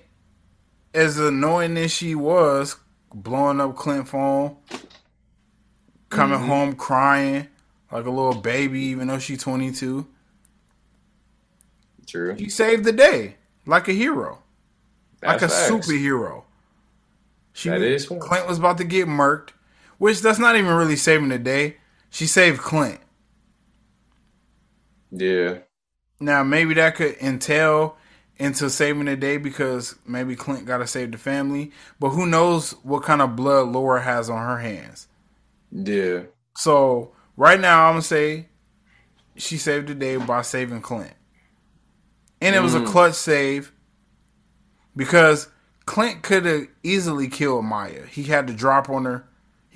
as annoying as she was, blowing up Clint phone, coming Mhm. home crying like a little baby, even though she's 22, True. she saved the day like a hero, like a facts. superhero. She That is facts. Clint was about to get murked, which that's not even really saving the day. She saved Clint. Yeah. Now maybe that could entail into saving the day because maybe Clint got to save the family, but who knows what kind of blood Laura has on her hands. Yeah. So right now I'm gonna say she saved the day by saving Clint, and it was a Mm. clutch save because Clint could have easily killed Maya. He had to drop on her.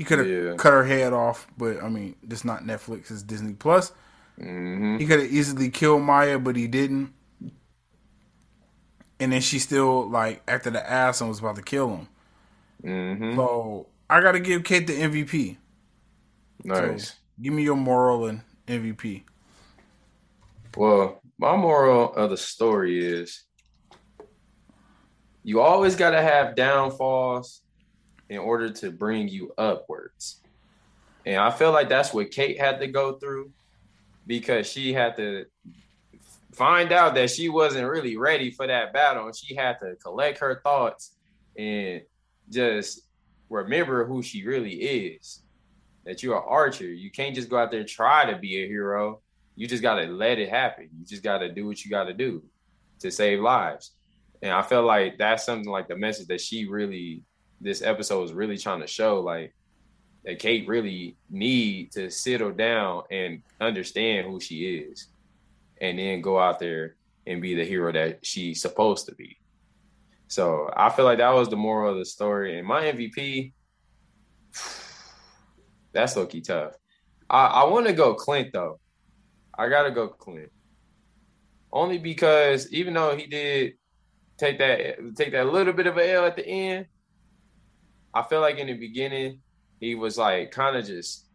He could have Yeah. cut her head off, but I mean, it's not Netflix, it's Disney Plus. hmm He could have easily killed Maya, but he didn't. And then she still like after the ass and was about to kill him. hmm So I got to give Kate the MVP. Nice. So give me your moral and MVP. Well, my moral of the story is you always got to have downfalls in order to bring you upwards. And I feel like that's what Kate had to go through because she had to find out that she wasn't really ready for that battle and she had to collect her thoughts and just remember who she really is. That you're an archer. You can't just go out there and try to be a hero you just got to let it happen. You just got to do what you got to do to save lives. And I feel like that's something like the message that she really, this episode was really trying to show, like that Kate really need to settle down and understand who she is, and then go out there and be the hero that she's supposed to be. So I feel like that was the moral of the story. And my MVP, that's low tough. I, I want to go Clint though. I gotta go Clint. Only because even though he did take that take that little bit of a L at the end, I feel like in the beginning he was like kind of just,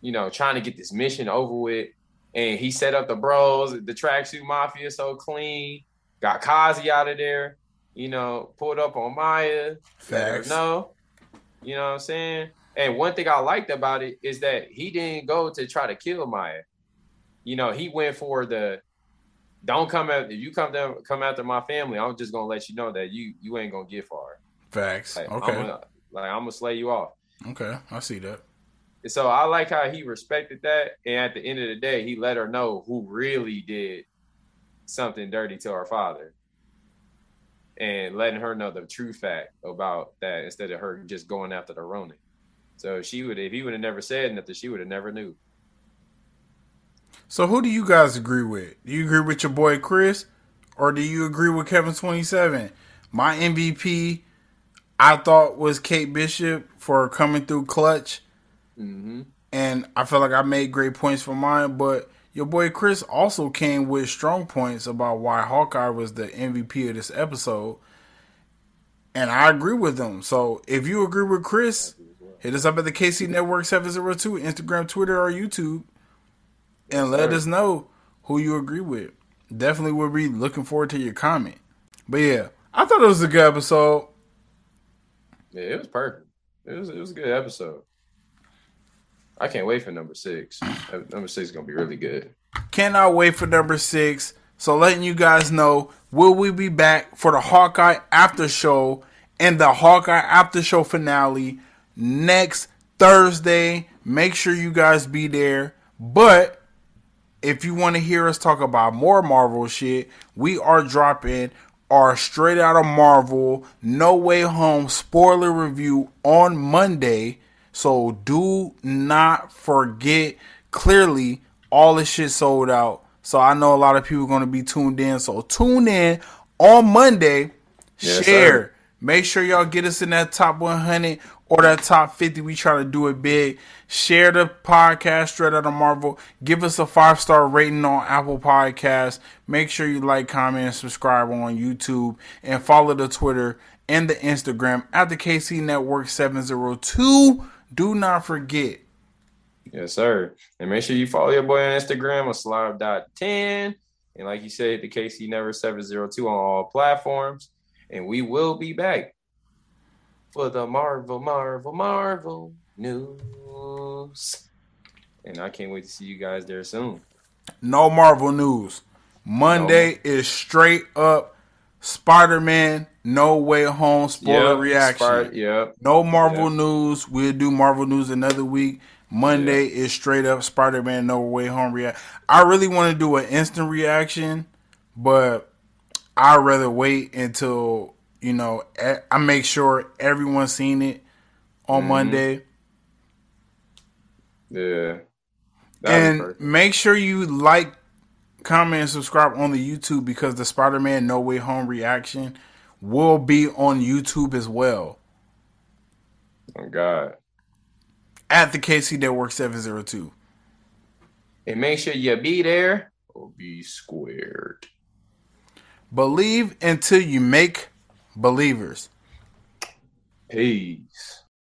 you know, trying to get this mission over with. And he set up the bros, the tracksuit mafia so clean, got Kazi out of there, you know, pulled up on Maya, Facts. No. You know what I'm saying? And one thing I liked about it is that he didn't go to try to kill Maya. You know, he went for the don't come after you come down come after my family. I'm just gonna let you know that you you ain't gonna get far. Facts. Like, okay. I'm gonna, like I'm gonna slay you off. okay. I see that. And so I like how he respected that, and at the end of the day, he let her know who really did something dirty to her father, and letting her know the true fact about that instead of her just going after the Ronin. So she would, if he would have never said nothing, she would have never knew. So who do you guys agree with? Do you agree with your boy Chris, or do you agree with Kevin Twenty Seven? My MVP, I thought was Kate Bishop for coming through clutch, Mm-hmm. and I feel like I made great points for mine. But your boy Chris also came with strong points about why Hawkeye was the MVP of this episode, and I agree with him. So if you agree with Chris, hit us up at the KC Network seven zero two Instagram, Twitter, or YouTube and let us know who you agree with. Definitely will be looking forward to your comment. But yeah, I thought it was a good episode. Yeah, it was perfect. It was it was a good episode. I can't wait for number six. Number six is gonna be really good. Cannot wait for number six. So letting you guys know, will we be back for the Hawkeye after show and the Hawkeye after show finale next Thursday. Make sure you guys be there. But if you want to hear us talk about more Marvel shit, we are dropping our straight out of Marvel No Way Home spoiler review on Monday. So do not forget. Clearly, all this shit sold out. So I know a lot of people are going to be tuned in. So tune in on Monday. Yes, share. sir. Make sure y'all get us in that top 100 or that top 50. We try to do it big. Share the podcast straight out of Marvel. Give us a five star rating on Apple Podcasts. Make sure you like, comment, and subscribe on YouTube. And follow the Twitter and the Instagram at the KC Network 702. Do not forget. Yes, sir. And make sure you follow your boy on Instagram on slime.10. And like you said, the KC Network 702 on all platforms. And we will be back for the Marvel, Marvel, Marvel news. And I can't wait to see you guys there soon. No Marvel news. Monday is straight up Spider Man No Way Home spoiler Yep, reaction. Spart- yep. No Marvel Yeah. news. We'll do Marvel news another week. Monday is straight up Spider Man No Way Home react. I really want to do an instant reaction, but I'd rather wait until you know I make sure everyone's seen it on Mhm. Monday. Yeah. And make sure you like, comment, and subscribe on the YouTube because the Spider Man No Way Home reaction will be on YouTube as well Oh, God. at the KC Network 702. And make sure you be there or be squared. Believe until you make believers. Peace.